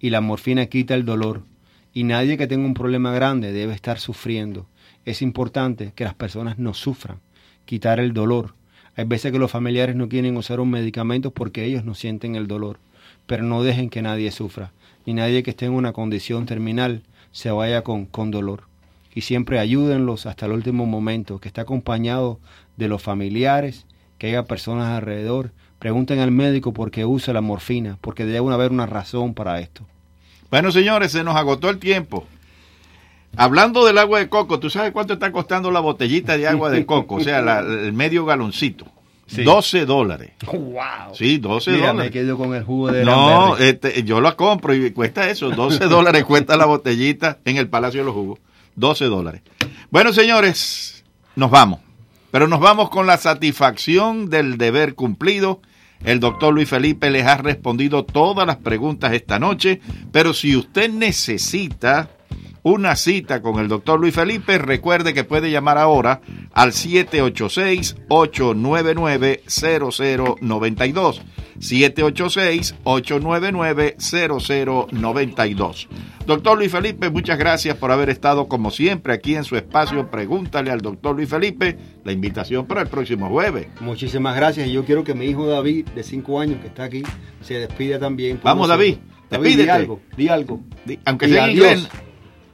y la morfina quita el dolor. Y nadie que tenga un problema grande debe estar sufriendo. Es importante que las personas no sufran, quitar el dolor. Hay veces que los familiares no quieren usar un medicamento porque ellos no sienten el dolor, pero no dejen que nadie sufra, ni nadie que esté en una condición terminal se vaya con, con dolor. Y siempre ayúdenlos hasta el último momento, que esté acompañado de los familiares, que haya personas alrededor. Pregunten al médico por qué usa la morfina, porque debe haber una razón para esto. Bueno, señores, se nos agotó el tiempo. Hablando del agua de coco, ¿tú sabes cuánto está costando la botellita de agua de coco? O sea, el medio galoncito. 12 dólares. ¡Wow! Sí, 12 dólares. Me quedo con el jugo de No, este, yo la compro y cuesta eso. 12 dólares cuesta la botellita en el Palacio de los Jugos. 12 dólares. Bueno, señores, nos vamos. Pero nos vamos con la satisfacción del deber cumplido. El doctor Luis Felipe les ha respondido todas las preguntas esta noche. Pero si usted necesita una cita con el doctor Luis Felipe, recuerde que puede llamar ahora al 786-899-0092. 786-899-0092. Doctor Luis Felipe, muchas gracias por haber estado como siempre aquí en su espacio. Pregúntale al doctor Luis Felipe la invitación para el próximo jueves. Muchísimas gracias y yo quiero que mi hijo David, de 5 años, que está aquí, se despida también. Vamos, David. David, di algo, di algo. aunque sea en inglés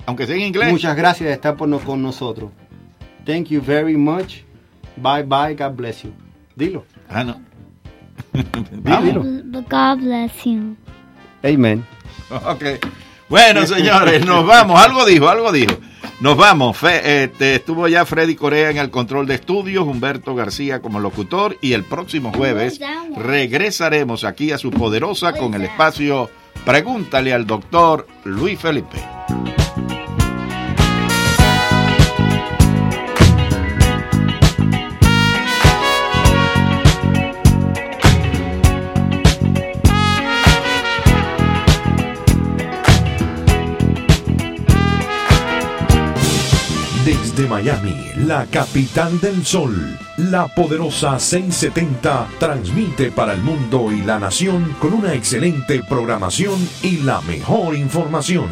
aunque sea en inglés. Muchas gracias de estar por con nosotros. Thank you very much. Bye bye. God bless you. Dilo. Ah, no. Dilo. God bless you. Amen. Ok. Bueno, señores, nos vamos. Algo dijo, algo dijo. Nos vamos. este, estuvo ya Freddy Corea en el control de estudios, Humberto García como locutor y el próximo jueves regresaremos aquí a su poderosa con el espacio Pregúntale al doctor Luis Felipe. Miami, la capital del sol, la poderosa 670 transmite para el mundo y la nación con una excelente programación y la mejor información.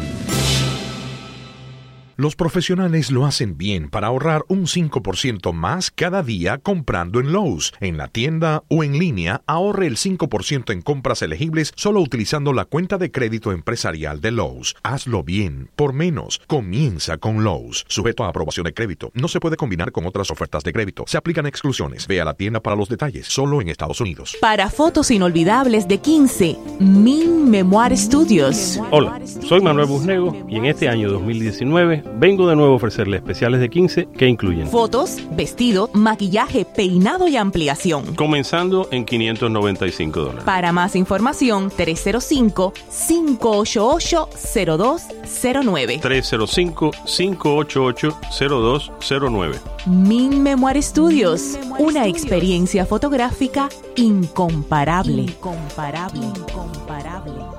Los profesionales lo hacen bien para ahorrar un 5% más cada día comprando en Lowe's. En la tienda o en línea, ahorre el 5% en compras elegibles solo utilizando la cuenta de crédito empresarial de Lowe's. Hazlo bien, por menos. Comienza con Lowe's. Sujeto a aprobación de crédito. No se puede combinar con otras ofertas de crédito. Se aplican exclusiones. Ve a la tienda para los detalles. Solo en Estados Unidos. Para fotos inolvidables de 15, Min Memoir Studios. Hola, soy Manuel Busnego y en este año 2019 vengo de nuevo a ofrecerle especiales de 15 que incluyen fotos, vestido, maquillaje, peinado y ampliación. Comenzando en 595 dólares. Para más información, 305-588-0209. 305-588-0209. Min Memoir Studios, una experiencia fotográfica incomparable. Incomparable. Incomparable.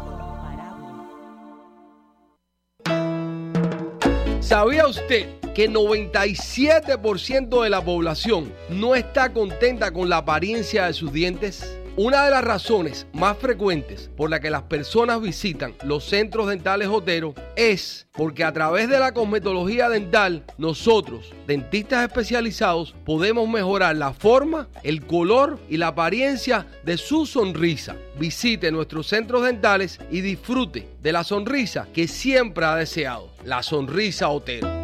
¿Sabía usted que 97% de la población no está contenta con la apariencia de sus dientes? Una de las razones más frecuentes por la que las personas visitan los centros dentales Otero es porque a través de la cosmetología dental, nosotros, dentistas especializados, podemos mejorar la forma, el color y la apariencia de su sonrisa. Visite nuestros centros dentales y disfrute de la sonrisa que siempre ha deseado, la sonrisa Otero.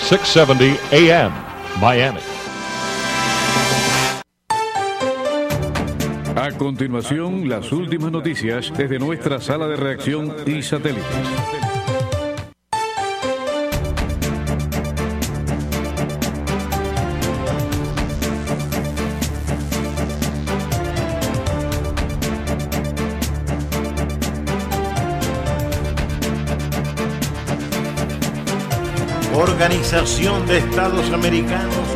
670 AM, Miami. A continuación, las últimas noticias desde nuestra sala de reacción y satélites. Organización de Estados Americanos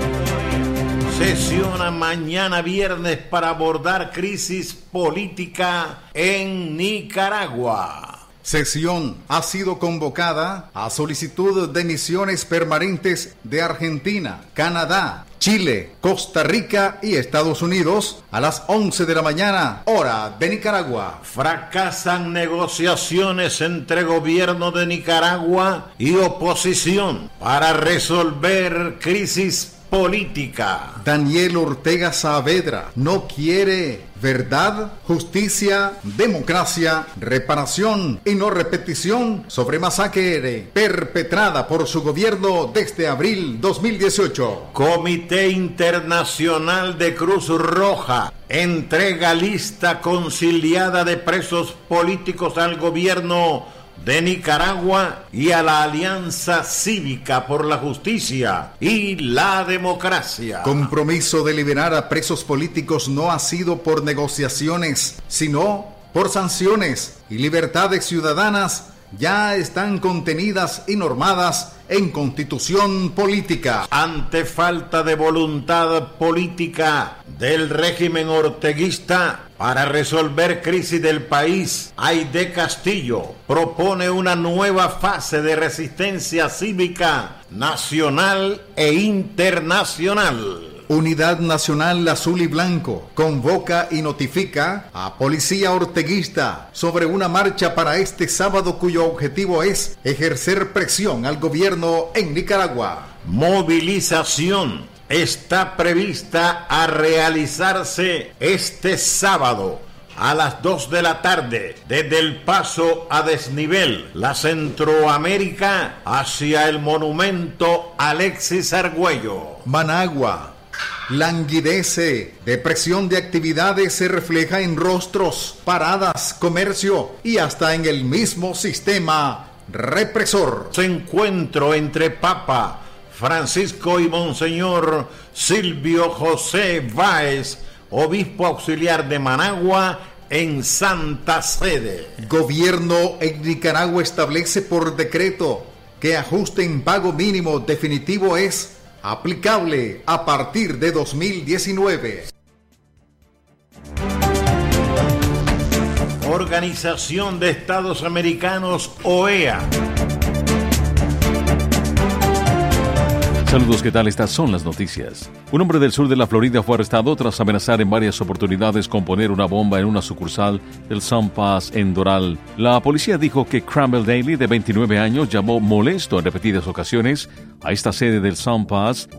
sesiona mañana viernes para abordar crisis política en Nicaragua. Sesión ha sido convocada a solicitud de misiones permanentes de Argentina, Canadá, Chile, Costa Rica y Estados Unidos a las 11 de la mañana, hora de Nicaragua. Fracasan negociaciones entre gobierno de Nicaragua y oposición para resolver crisis política. Daniel Ortega Saavedra no quiere verdad, justicia, democracia, reparación y no repetición sobre masacre perpetrada por su gobierno desde abril 2018. Comité Internacional de Cruz Roja entrega lista conciliada de presos políticos al gobierno de Nicaragua y a la Alianza Cívica por la Justicia y la Democracia. Compromiso de liberar a presos políticos no ha sido por negociaciones, sino por sanciones y libertades ciudadanas ya están contenidas y normadas en constitución política. Ante falta de voluntad política del régimen orteguista para resolver crisis del país, Aide Castillo propone una nueva fase de resistencia cívica nacional e internacional. Unidad Nacional Azul y Blanco convoca y notifica a Policía Orteguista sobre una marcha para este sábado cuyo objetivo es ejercer presión al gobierno en Nicaragua. Movilización está prevista a realizarse este sábado a las 2 de la tarde desde el paso a desnivel la Centroamérica hacia el monumento Alexis Argüello. Managua, languidece. Depresión de actividades se refleja en rostros, paradas, comercio y hasta en el mismo sistema represor. Se encuentro entre Papa Francisco y Monseñor Silvio José Báez, obispo auxiliar de Managua, en Santa Sede. Gobierno en Nicaragua establece por decreto que ajuste en pago mínimo definitivo es aplicable a partir de 2019. Organización de Estados Americanos, OEA. Saludos, ¿qué tal? Estas son las noticias. Un hombre del sur de la Florida fue arrestado tras amenazar en varias oportunidades con poner una bomba en una sucursal del Sun Pass en Doral. La policía dijo que Crumble Daly, de 29 años, llamó molesto en repetidas ocasiones a esta sede del Sun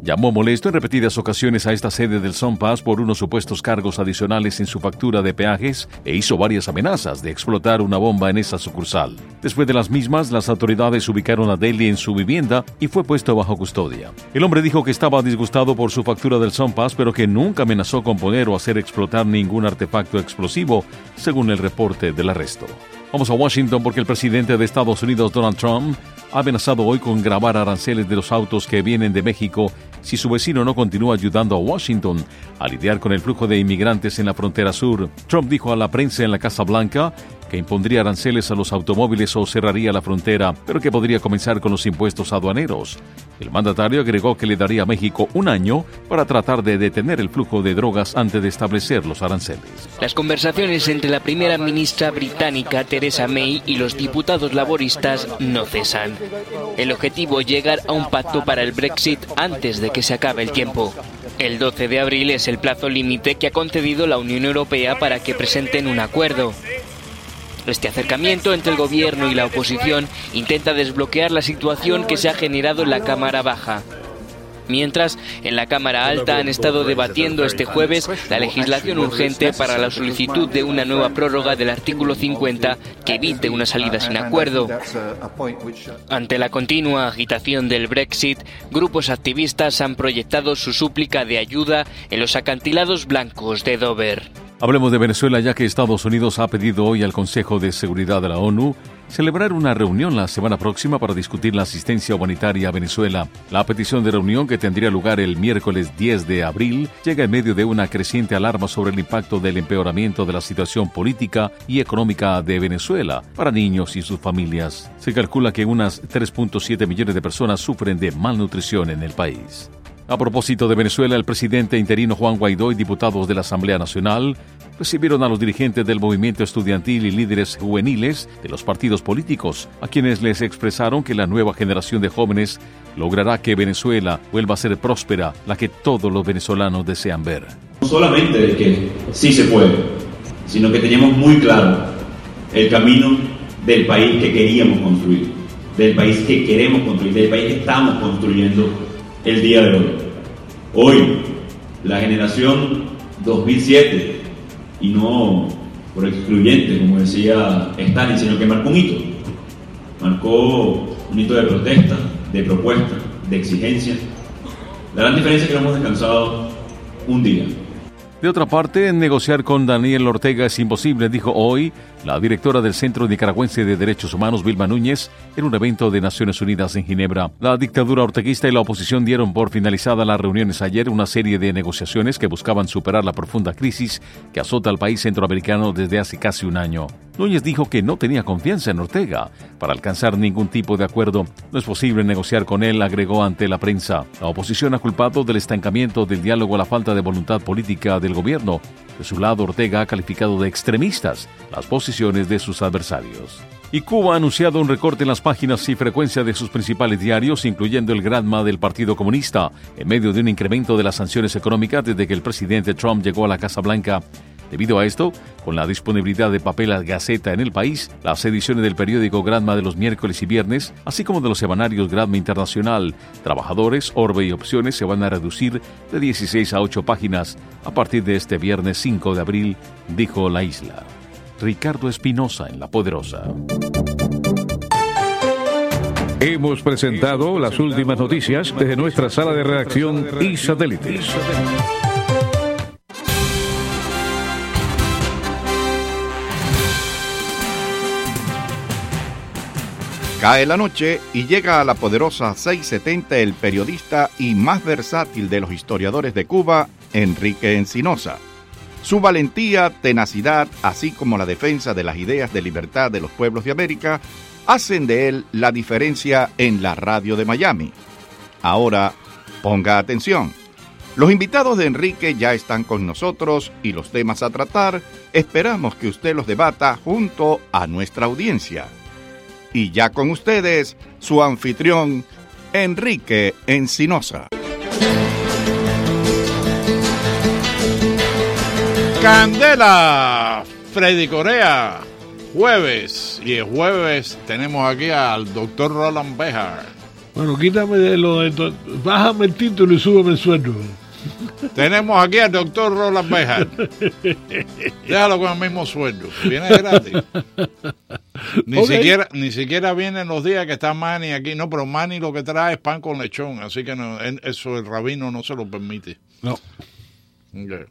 llamó molesto en repetidas ocasiones a esta sede del Sun Pass por unos supuestos cargos adicionales en su factura de peajes e hizo varias amenazas de explotar una bomba en esa sucursal. Después de las mismas, las autoridades ubicaron a Daly en su vivienda y fue puesto bajo custodia. El hombre dijo que estaba disgustado por su factura del Pass, pero que nunca amenazó con poner o hacer explotar ningún artefacto explosivo, según el reporte del arresto. Vamos a Washington porque el presidente de Estados Unidos, Donald Trump, ha amenazado hoy con grabar aranceles de los autos que vienen de México si su vecino no continúa ayudando a Washington a lidiar con el flujo de inmigrantes en la frontera sur. Trump dijo a la prensa en la Casa Blanca que impondría aranceles a los automóviles o cerraría la frontera, pero que podría comenzar con los impuestos aduaneros. El mandatario agregó que le daría a México un año para tratar de detener el flujo de drogas antes de establecer los aranceles. Las conversaciones entre la primera ministra británica Theresa May y los diputados laboristas no cesan. El objetivo es llegar a un pacto para el Brexit antes de que se acabe el tiempo. El 12 de abril es el plazo límite que ha concedido la Unión Europea para que presenten un acuerdo. Este acercamiento entre el gobierno y la oposición intenta desbloquear la situación que se ha generado en la Cámara Baja. Mientras, en la Cámara Alta han estado debatiendo este jueves la legislación urgente para la solicitud de una nueva prórroga del artículo 50 que evite una salida sin acuerdo. Ante la continua agitación del Brexit, grupos activistas han proyectado su súplica de ayuda en los acantilados blancos de Dover. Hablemos de Venezuela ya que Estados Unidos ha pedido hoy al Consejo de Seguridad de la ONU celebrar una reunión la semana próxima para discutir la asistencia humanitaria a Venezuela. La petición de reunión que tendría lugar el miércoles 10 de abril llega en medio de una creciente alarma sobre el impacto del empeoramiento de la situación política y económica de Venezuela para niños y sus familias. Se calcula que unas 3.7 millones de personas sufren de malnutrición en el país. A propósito de Venezuela, el presidente interino Juan Guaidó y diputados de la Asamblea Nacional recibieron a los dirigentes del movimiento estudiantil y líderes juveniles de los partidos políticos, a quienes les expresaron que la nueva generación de jóvenes logrará que Venezuela vuelva a ser próspera, la que todos los venezolanos desean ver. No solamente de que sí se puede, sino que teníamos muy claro el camino del país que queríamos construir, del país que queremos construir, del país que estamos construyendo el día de hoy. Hoy, la generación 2007, y no por excluyente, como decía Stalin, sino que marcó un hito. Marcó un hito de protesta, de propuesta, de exigencia. La gran diferencia es que no hemos descansado un día. De otra parte, negociar con Daniel Ortega es imposible, dijo hoy la directora del Centro Nicaragüense de Derechos Humanos, Vilma Núñez, en un evento de Naciones Unidas en Ginebra. La dictadura orteguista y la oposición dieron por finalizada las reuniones ayer una serie de negociaciones que buscaban superar la profunda crisis que azota al país centroamericano desde hace casi un año. Núñez dijo que no tenía confianza en Ortega para alcanzar ningún tipo de acuerdo. No es posible negociar con él, agregó ante la prensa. La oposición ha culpado del estancamiento del diálogo a la falta de voluntad política del gobierno. De su lado, Ortega ha calificado de extremistas las de sus adversarios. Y Cuba ha anunciado un recorte en las páginas y frecuencia de sus principales diarios, incluyendo el Granma del Partido Comunista, en medio de un incremento de las sanciones económicas desde que el presidente Trump llegó a la Casa Blanca. Debido a esto, con la disponibilidad de papel a Gaceta en el país, las ediciones del periódico Granma de los miércoles y viernes, así como de los semanarios Granma Internacional, Trabajadores, Orbe y Opciones se van a reducir de 16 a 8 páginas a partir de este viernes 5 de abril, dijo la isla. Ricardo Espinosa en La Poderosa. Hemos presentado las últimas noticias desde nuestra sala de redacción y satélites. Cae la noche y llega a la poderosa 670 el periodista y más versátil de los historiadores de Cuba, Enrique Encinosa. Su valentía, tenacidad, así como la defensa de las ideas de libertad de los pueblos de América, hacen de él la diferencia en la radio de Miami. Ahora, ponga atención. Los invitados de Enrique ya están con nosotros y los temas a tratar esperamos que usted los debata junto a nuestra audiencia. Y ya con ustedes, su anfitrión, Enrique Encinosa. Candela, Freddy Corea, jueves. Y el jueves tenemos aquí al doctor Roland Bejar. Bueno, quítame de lo de... Bájame el título y súbeme el sueldo. Tenemos aquí al doctor Roland Bejar. Déjalo con el mismo sueldo. Viene gratis. Ni, siquiera, ni siquiera vienen los días que está Manny aquí. No, pero Manny lo que trae es pan con lechón. Así que no, eso el rabino no se lo permite. No. Ok.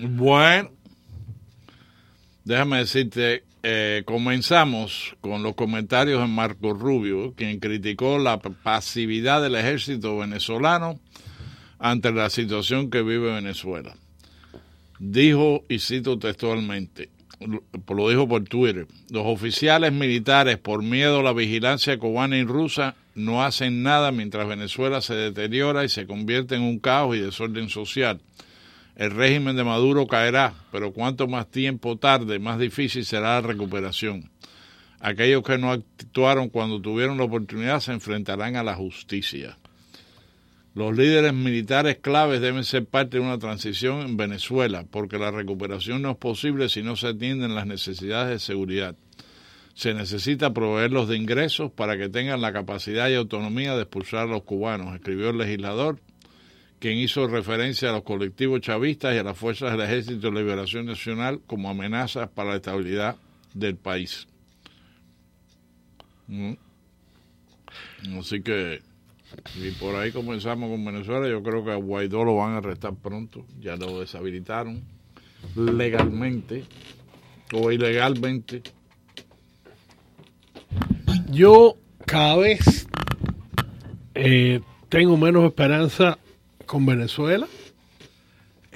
Bueno, déjame decirte, eh, comenzamos con los comentarios de Marco Rubio, quien criticó la pasividad del ejército venezolano ante la situación que vive Venezuela. Dijo, y cito textualmente, lo lo dijo por Twitter, los oficiales militares, por miedo a la vigilancia cubana y rusa, no hacen nada mientras Venezuela se deteriora y se convierte en un caos y desorden social. El régimen de Maduro caerá, pero cuanto más tiempo tarde, más difícil será la recuperación. Aquellos que no actuaron cuando tuvieron la oportunidad se enfrentarán a la justicia. Los líderes militares claves deben ser parte de una transición en Venezuela, porque la recuperación no es posible si no se atienden las necesidades de seguridad. Se necesita proveerlos de ingresos para que tengan la capacidad y autonomía de expulsar a los cubanos, escribió el legislador, quien hizo referencia a los colectivos chavistas y a las fuerzas del Ejército de Liberación Nacional como amenazas para la estabilidad del país. Mm. Así que, y por ahí comenzamos con Venezuela. Yo creo que a Guaidó lo van a arrestar pronto. Ya lo deshabilitaron. legalmente o ilegalmente. Yo cada vez eh, tengo menos esperanza con Venezuela.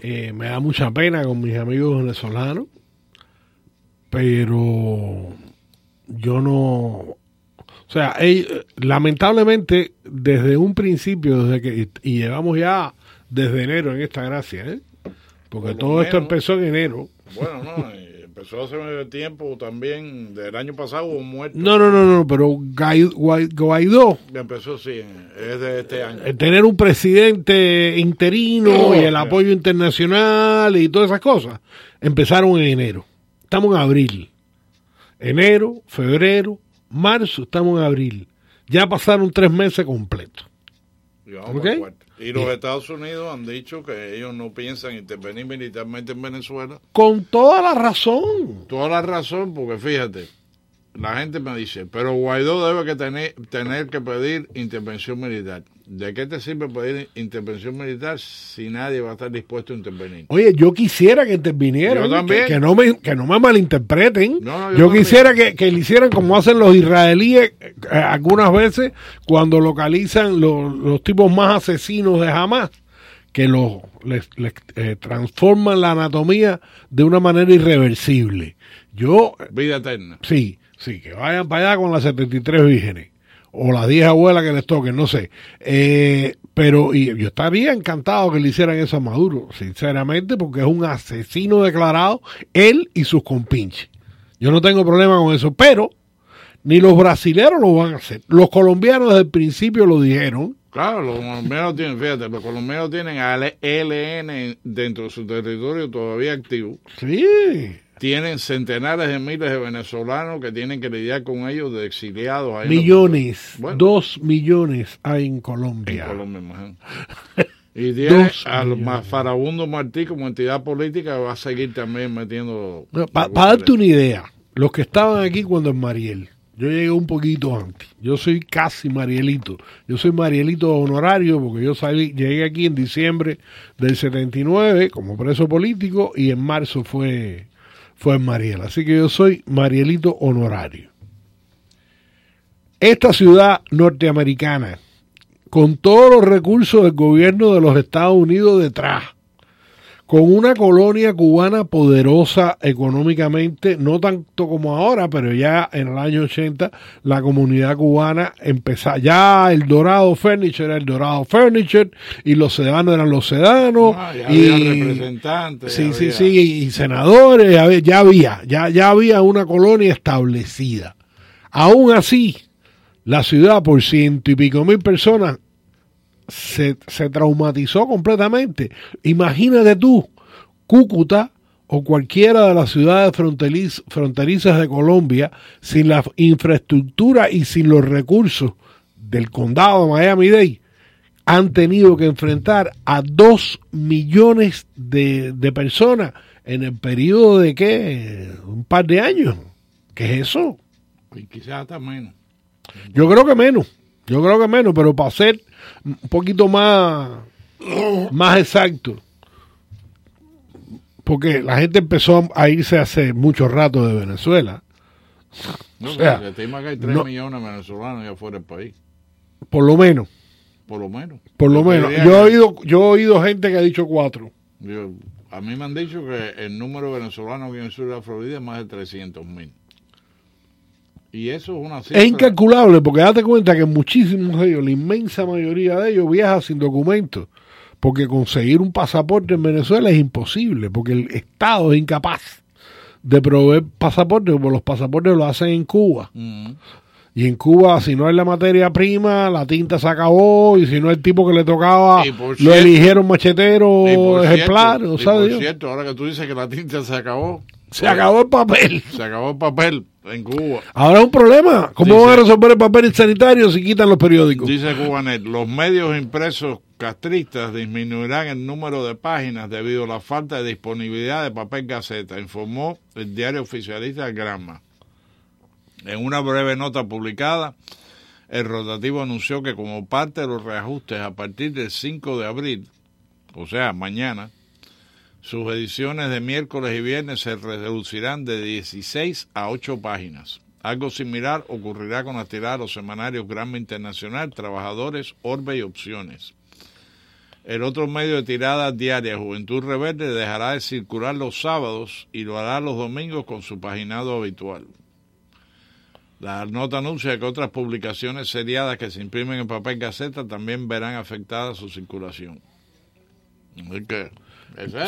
Eh, me da mucha pena con mis amigos venezolanos. Pero yo no. O sea, ell- lamentablemente, desde un principio, desde que. Y llevamos ya desde enero en esta gracia, ¿eh? Porque todo esto empezó en enero. Bueno, no, empezó hace tiempo también, del año pasado hubo muertos. No, no, no, no, pero Guaidó, Empezó, sí, es de este año. el tener un presidente interino y el apoyo internacional y todas esas cosas, empezaron en enero. Estamos en abril. Enero, febrero, marzo, estamos en abril. Ya pasaron tres meses completos. ¿Ok? Y los Bien. Estados Unidos han dicho que ellos no piensan intervenir militarmente en Venezuela. Con toda la razón. Toda la razón, porque fíjate, la gente me dice, pero Guaidó debe que tener, tener que pedir intervención militar. ¿De qué te sirve pedir intervención militar si nadie va a estar dispuesto a intervenir? Oye, yo quisiera que intervinieran. Yo también. Que, que no, me, que no me malinterpreten. No, no, yo quisiera que, que le hicieran como hacen los israelíes eh, algunas veces cuando localizan los, los tipos más asesinos de Hamas, que los, les, les, eh, transforman la anatomía de una manera irreversible. Yo, Vida eterna. sí, sí, que vayan para allá con las 73 vírgenes. O las 10 abuelas que les toquen, no sé. Eh, pero y yo estaría encantado que le hicieran eso a Maduro, sinceramente, porque es un asesino declarado, él y sus compinches. Yo no tengo problema con eso, pero ni los brasileños lo van a hacer. Los colombianos desde el principio lo dijeron. Claro, los colombianos tienen, fíjate, los colombianos tienen al ELN dentro de su territorio todavía activo. Sí. Tienen centenares de miles de venezolanos que tienen que lidiar con ellos de exiliados. ahí Millones, Bueno. dos millones hay en Colombia. En Colombia, imagino. Y tiene al ma- Farabundo Martí como entidad política va a seguir también metiendo... Para darte una idea, los que estaban aquí cuando en Mariel, yo llegué un poquito antes, yo soy casi Marielito, yo soy Marielito honorario porque yo salí, llegué aquí en diciembre del 79 como preso político y en marzo fue, fue en Mariel, así que yo soy Marielito honorario. Esta ciudad norteamericana, con todos los recursos del gobierno de los Estados Unidos detrás, con una colonia cubana poderosa económicamente, no tanto como ahora, pero ya en el año 80 la comunidad cubana empezó, ya el Dorado Furniture era el Dorado Furniture y los sedanos eran los sedanos Ah, ya y había representantes. sí, ya sí, había- sí, y senadores, ya había- ya había, ya, ya había una colonia establecida. Aún así, la ciudad por ciento y pico mil personas se, se traumatizó completamente. Imagínate tú, Cúcuta o cualquiera de las ciudades fronteriz- fronterizas de Colombia, sin la infraestructura y sin los recursos del condado de Miami-Dade, han tenido que enfrentar a dos millones de, de personas en el periodo de qué, un par de años. ¿Qué es eso? Y quizás hasta menos. Yo creo que menos, yo creo que menos, pero para ser un poquito más, más exacto, porque la gente empezó a irse hace mucho rato de Venezuela, No, O sea, se estima que hay 3 no- millones de venezolanos ya fuera del país. por lo menos, Por lo menos. por lo menos. Yo he que- oído, yo he oído gente que ha dicho cuatro. yo- a mí me han dicho que el número de venezolanos aquí en el sur de la Florida es más de 300 mil. Y eso es una cifra. Es incalculable porque date cuenta que muchísimos de ellos, la inmensa mayoría de ellos viaja sin documentos. Porque conseguir un pasaporte en Venezuela es imposible, porque el Estado es incapaz de proveer pasaportes, porque los pasaportes lo hacen en Cuba. Mm. Y en Cuba, si no es la materia prima, la tinta se acabó, y si no el tipo que le tocaba, lo cierto- eligieron machetero ejemplar, cierto- ¿sabe por Dios? cierto, ahora que tú dices que la tinta se acabó. Se acabó el papel. Se acabó el papel en Cuba. Ahora es un problema. ¿Cómo Dice- van a resolver el papel sanitario si quitan los periódicos? Dice Cubanet, los medios impresos castristas disminuirán el número de páginas debido a la falta de disponibilidad de papel gaceta, informó el diario oficialista Granma. En una breve nota publicada, el rotativo anunció que como parte de los reajustes a partir del 5 de abril, o sea, mañana, Sus ediciones de miércoles y viernes se reducirán de 16 a 8 páginas. Algo similar ocurrirá con las tiradas de los semanarios Gramma Internacional, Trabajadores, Orbe y Opciones. El otro medio de tirada diaria, Juventud Rebelde, dejará de circular los sábados y lo hará los domingos con su paginado habitual. La nota anuncia que otras publicaciones seriadas que se imprimen en papel gaceta también verán afectada su circulación. Así que,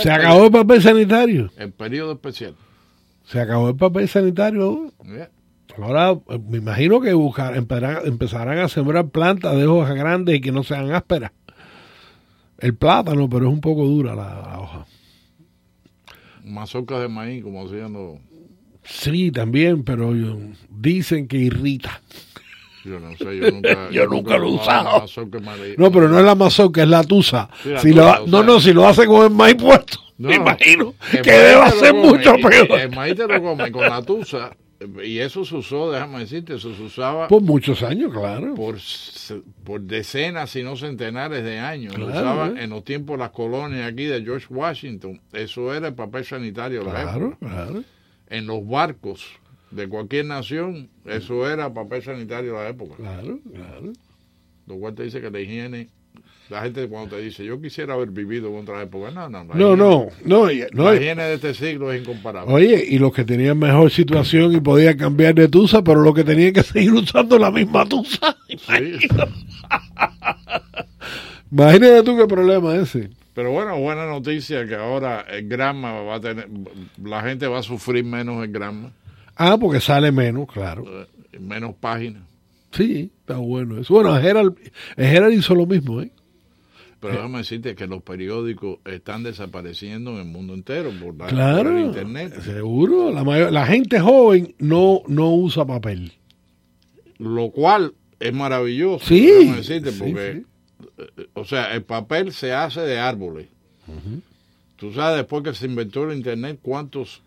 Se acabó el papel sanitario. El periodo especial. Se acabó el papel sanitario. Yeah. Ahora eh, me imagino que buscar, empezarán, a sembrar plantas de hojas grandes y que no sean ásperas. El plátano, pero es un poco dura la, la hoja. Mazorcas de maíz, como hacían los... Sí, también, pero dicen que irrita. Yo no sé, yo nunca, Yo nunca lo he usado. No, pero no es la mazorca, es la tusa. Sí, la si tusa, lo, o no, sea- no, si lo hace con el maíz puesto, No, me no. imagino que debe hacer come, mucho peor. El maíz te lo come con la tusa. Y eso se usó, déjame decirte, eso se usaba Por muchos años, claro. por, por decenas, si no centenares de años. Lo Claro, usaban ¿eh? en los tiempos de las colonias aquí de George Washington. Eso era el papel sanitario. de la Claro, época. claro. En los barcos de cualquier nación, eso era papel sanitario de la época. Claro, claro. Lo cual te dice que la higiene, la gente cuando te dice, yo quisiera haber vivido en otra época, no, no, No, no, no, no, la higiene de este siglo es incomparable. Oye, y los que tenían mejor situación y podían cambiar de tusa, pero los que tenían que seguir usando la misma tusa. Sí. Imagínate tú qué problema ese. Pero bueno, buena noticia que ahora el grama va a tener, la gente va a sufrir menos el grama, Ah, porque sale menos, claro. eh, menos páginas. Sí, está bueno eso. Bueno, Gerald, Gerald hizo lo mismo, ¿eh? Pero déjame decirte que los periódicos están desapareciendo en el mundo entero por, la, por Claro, el internet. seguro. La, mayor- la gente joven no, no usa papel. Lo cual es maravilloso. Sí, déjame decirte, sí, porque, eh, o sea, el papel se hace de árboles. Tú sabes, después que se inventó el internet, cuántos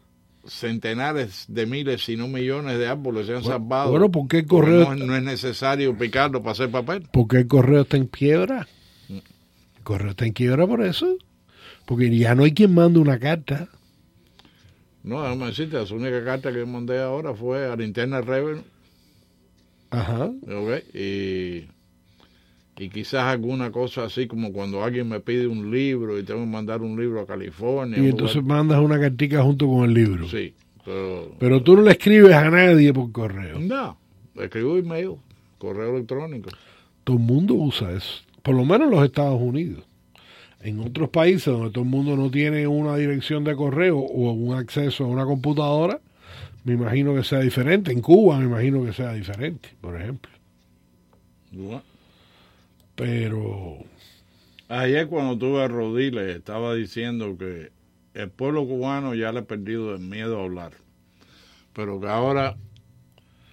centenares de miles, si no millones de árboles se han Bueno, salvado. bueno, ¿por qué el correo- No, no es necesario picarlo para hacer papel. Porque el correo está en quiebra. El correo está en quiebra por eso. Porque ya no hay quien mande una carta. No, déjame decirte, la única carta que mandé ahora fue a la interna Revenue. Ajá. ¿ok? Y, y quizás alguna cosa así como cuando alguien me pide un libro y tengo que mandar un libro a California. Y entonces lugar- mandas una cartica junto con el libro. Sí, pero... Pero tú no le escribes a nadie por correo. No, escribo email, correo electrónico. Todo el mundo usa eso. Por lo menos en los Estados Unidos. En otros países donde todo el mundo no tiene una dirección de correo o un acceso a una computadora, me imagino que sea diferente. En Cuba me imagino que sea diferente, por ejemplo. Bueno, Pero Ayer cuando tuve a Rodiles estaba diciendo que el pueblo cubano ya le ha perdido el miedo a hablar, pero que ahora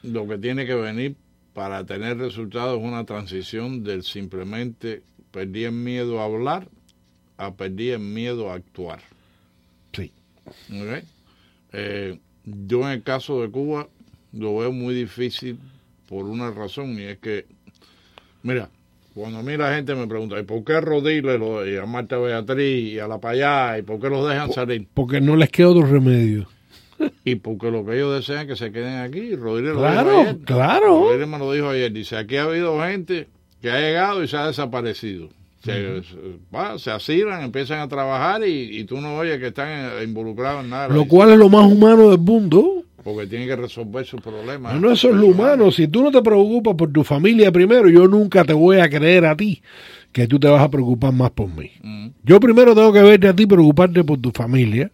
lo que tiene que venir para tener resultados es una transición del simplemente perdí el miedo a hablar a perdí el miedo a actuar. Sí. ¿Ok? Eh, yo en el caso de Cuba lo veo muy difícil por una razón y es que, mira, cuando a mí la gente me pregunta, ¿y por qué Rodiles lo- y a Marta Beatriz y a la Payá y por qué los dejan salir? porque no les queda otro remedio. Y porque lo que ellos desean es que se queden aquí. Lo Claro, dijo ayer. claro. Me lo dijo ayer. Dice, aquí ha habido gente que ha llegado y se ha desaparecido. Se, se- va, se asilan, empiezan a trabajar y, y tú no oyes que están involucrados en nada. Lo cual es lo más humano del mundo. Porque tienen que resolver sus problemas. No, no, eso es lo humano. Si tú no te preocupas por tu familia primero, yo nunca te voy a creer a ti que tú te vas a preocupar más por mí. Mm. Yo primero tengo que verte a ti preocuparte por tu familia.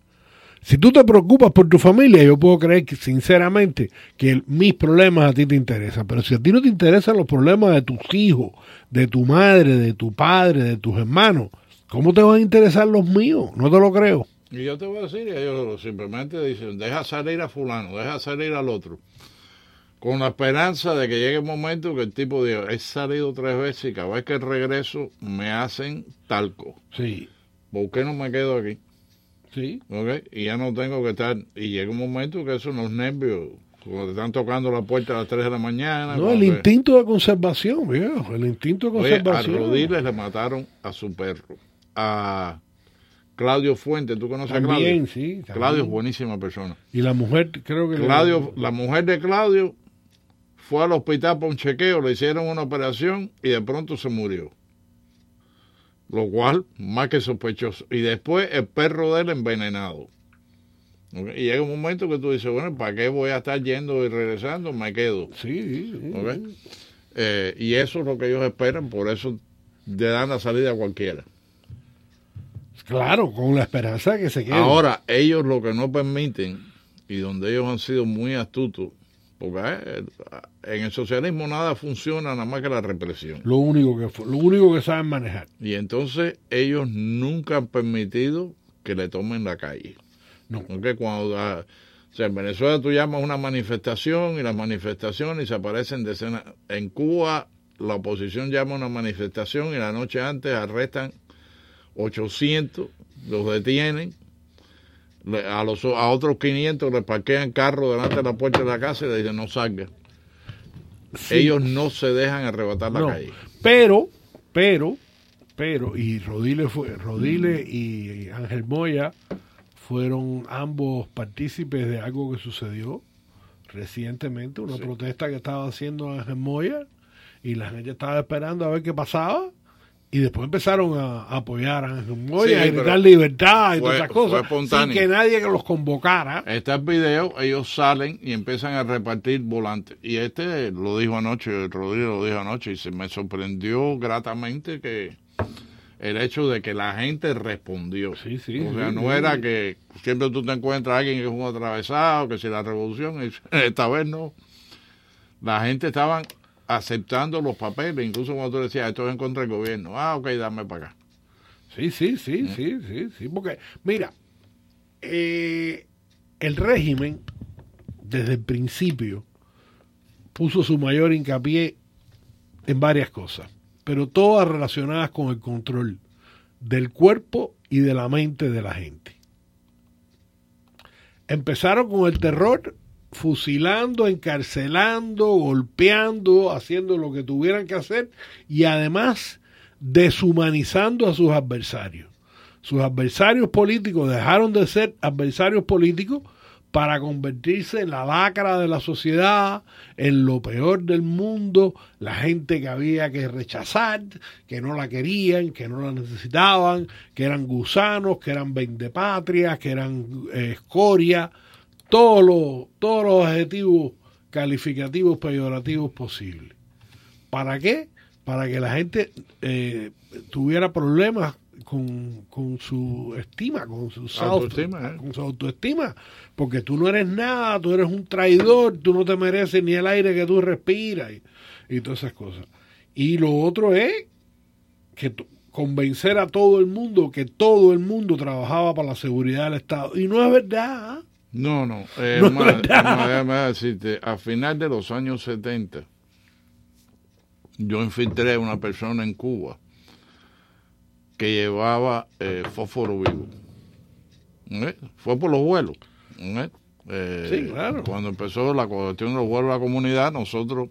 Si tú te preocupas por tu familia, yo puedo creer que, sinceramente que el- mis problemas a ti te interesan. Pero si a ti no te interesan los problemas de tus hijos, de tu madre, de tu padre, de tus hermanos, ¿cómo te van a interesar los míos? No te lo creo. Y yo te voy a decir, ellos simplemente dicen, deja salir a fulano, deja salir al otro. Con la esperanza de que llegue el momento que el tipo diga, he salido tres veces y cada vez que regreso me hacen talco. Sí. ¿Por qué no me quedo aquí? Sí. ¿Ok? Y ya no tengo que estar. Y llega un momento que eso los nervios, cuando te están tocando la puerta a las 3 de la mañana. No, el instinto de conservación, viejo. El instinto de Oye, a conservación. Rodiles le mataron a su perro. A Claudio Fuente, ¿tú conoces a También, Claudio? sí, también. Claudio es buenísima persona. Y la mujer, creo que... le- Claudio, la mujer de Claudio fue al hospital para un chequeo, le hicieron una operación y de pronto se murió. Lo cual, más que sospechoso. Y después el perro de él envenenado. Y llega un momento que tú dices, bueno, ¿para qué voy a estar yendo y regresando? Me quedo. Sí, sí. ¿Ok? Eh, y eso es lo que ellos esperan, por eso le dan la salida a cualquiera. Claro, con la esperanza de que se quede. Ahora, ellos lo que no permiten, y donde ellos han sido muy astutos, porque eh, en el socialismo nada funciona nada más que la represión. Lo único que lo único que saben manejar. Y entonces ellos nunca han permitido que le tomen la calle. No. Porque cuando ah, o sea, en Venezuela tú llamas una manifestación y las manifestaciones se aparecen decenas. En Cuba la oposición llama una manifestación y la noche antes arrestan 800, los detienen, a, los, a otros 500 les parquean carro delante de la puerta de la casa y le dicen no salga. Ellos no se dejan arrebatar la No, calle. Pero, pero, pero, y Rodile fue, Rodile y Ángel Moya fueron ambos partícipes de algo que sucedió recientemente, una protesta que estaba haciendo Ángel Moya, y la gente estaba esperando a ver qué pasaba. Y después empezaron a, a apoyar a Ángel Moya, Sí, a gritar libertad y fue- todas esas cosas, espontáneo. sin que nadie que los convocara. Está el video, ellos salen y empiezan a repartir volantes. Y este lo dijo anoche, Rodrigo lo dijo anoche, y se me sorprendió gratamente que el hecho de que la gente respondió. Sí, sí. o sea, sí, no era que siempre tú te encuentras a alguien que es un atravesado, que si la revolución, esta vez no. La gente estaban aceptando los papeles, incluso cuando tú decías, esto es en contra del gobierno. Ah, ok, dame para acá. Sí, sí, sí, sí, sí, sí, porque mira, eh, el régimen desde el principio puso su mayor hincapié en varias cosas, pero todas relacionadas con el control del cuerpo y de la mente de la gente. Empezaron con el terror, fusilando, encarcelando, golpeando, haciendo lo que tuvieran que hacer y además deshumanizando a sus adversarios. Sus adversarios políticos dejaron de ser adversarios políticos para convertirse en la lacra de la sociedad, en lo peor del mundo, la gente que había que rechazar, que no la querían, que no la necesitaban, que eran gusanos, que eran vendepatrias, que eran eh, escoria, todos los, todos los adjetivos calificativos peyorativos posibles. ¿Para qué? Para que la gente eh, tuviera problemas con, con su estima, con su Autoestima, ¿eh? con su autoestima, porque tú no eres nada, tú eres un traidor, tú no te mereces ni el aire que tú respiras y, y todas esas cosas. Y lo otro es que convencer a todo el mundo que todo el mundo trabajaba para la seguridad del Estado. Y no es verdad. No, no. Eh, No más- más, decirte, a final de los años 70, yo infiltré a una persona en Cuba que llevaba eh, fósforo vivo. ¿Eh? Fue por los vuelos. ¿eh? Eh, Sí, claro. Cuando empezó la cuestión de los vuelos a la comunidad, nosotros,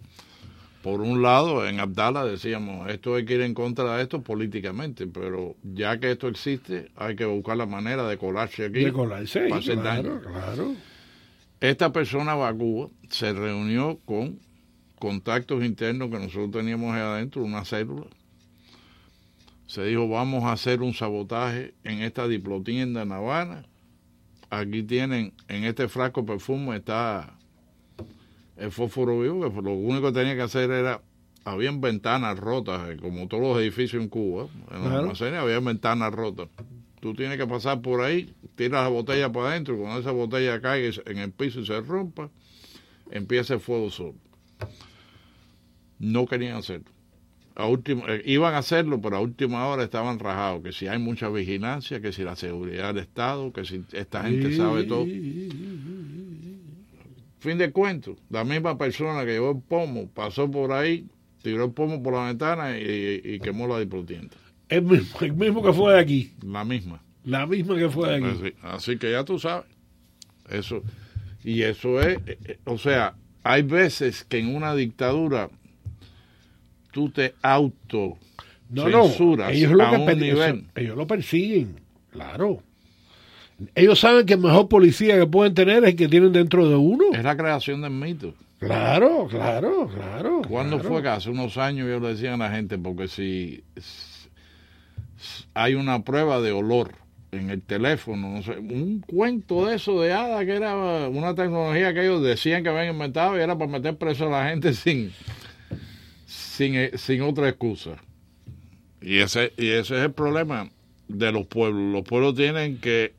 por un lado, en Abdala decíamos, esto hay que ir en contra de esto políticamente, pero ya que esto existe, hay que buscar la manera de colarse aquí. De colarse para hacer claro, daño. claro. Esta persona va a Cuba, se reunió con contactos internos que nosotros teníamos ahí adentro, una célula. Se dijo, vamos a hacer un sabotaje en esta diplotienda en Habana. Aquí tienen, en este frasco perfume está el fósforo vivo, que lo único que tenía que hacer era, habían ventanas rotas, eh, como todos los edificios en Cuba, en los almacenes había ventanas rotas. Tú tienes que pasar por ahí, tiras la botella para adentro, y cuando esa botella caiga en el piso y se rompa, empieza el fuego solo. No querían hacerlo. A última, eh, iban a hacerlo, pero a última hora estaban rajados, que si hay mucha vigilancia, que si la seguridad del Estado, que si esta gente sabe todo. Fin de cuento, la misma persona que llevó el pomo pasó por ahí, tiró el pomo por la ventana y, y quemó la diplotienda. El mismo, el mismo que fue de aquí. La misma. La misma que fue de aquí. Así, así que ya tú sabes. Eso. Y eso es, eh, eh, o sea, hay veces que en una dictadura tú te auto No, no. censuras Ellos lo, a que un nivel. ellos lo persiguen. Claro. Ellos saben que el mejor policía que pueden tener es el que tienen dentro de uno. Es la creación del mito. Claro, claro, claro. ¿Cuándo claro. fue que hace unos años yo le decía a la gente? Porque si hay una prueba de olor en el teléfono, no sé, un cuento de eso de hada que era una tecnología que ellos decían que habían inventado y era para meter preso a la gente sin, sin, eh, sin otra excusa. Y ese, y ese es el problema de los pueblos. Los pueblos tienen que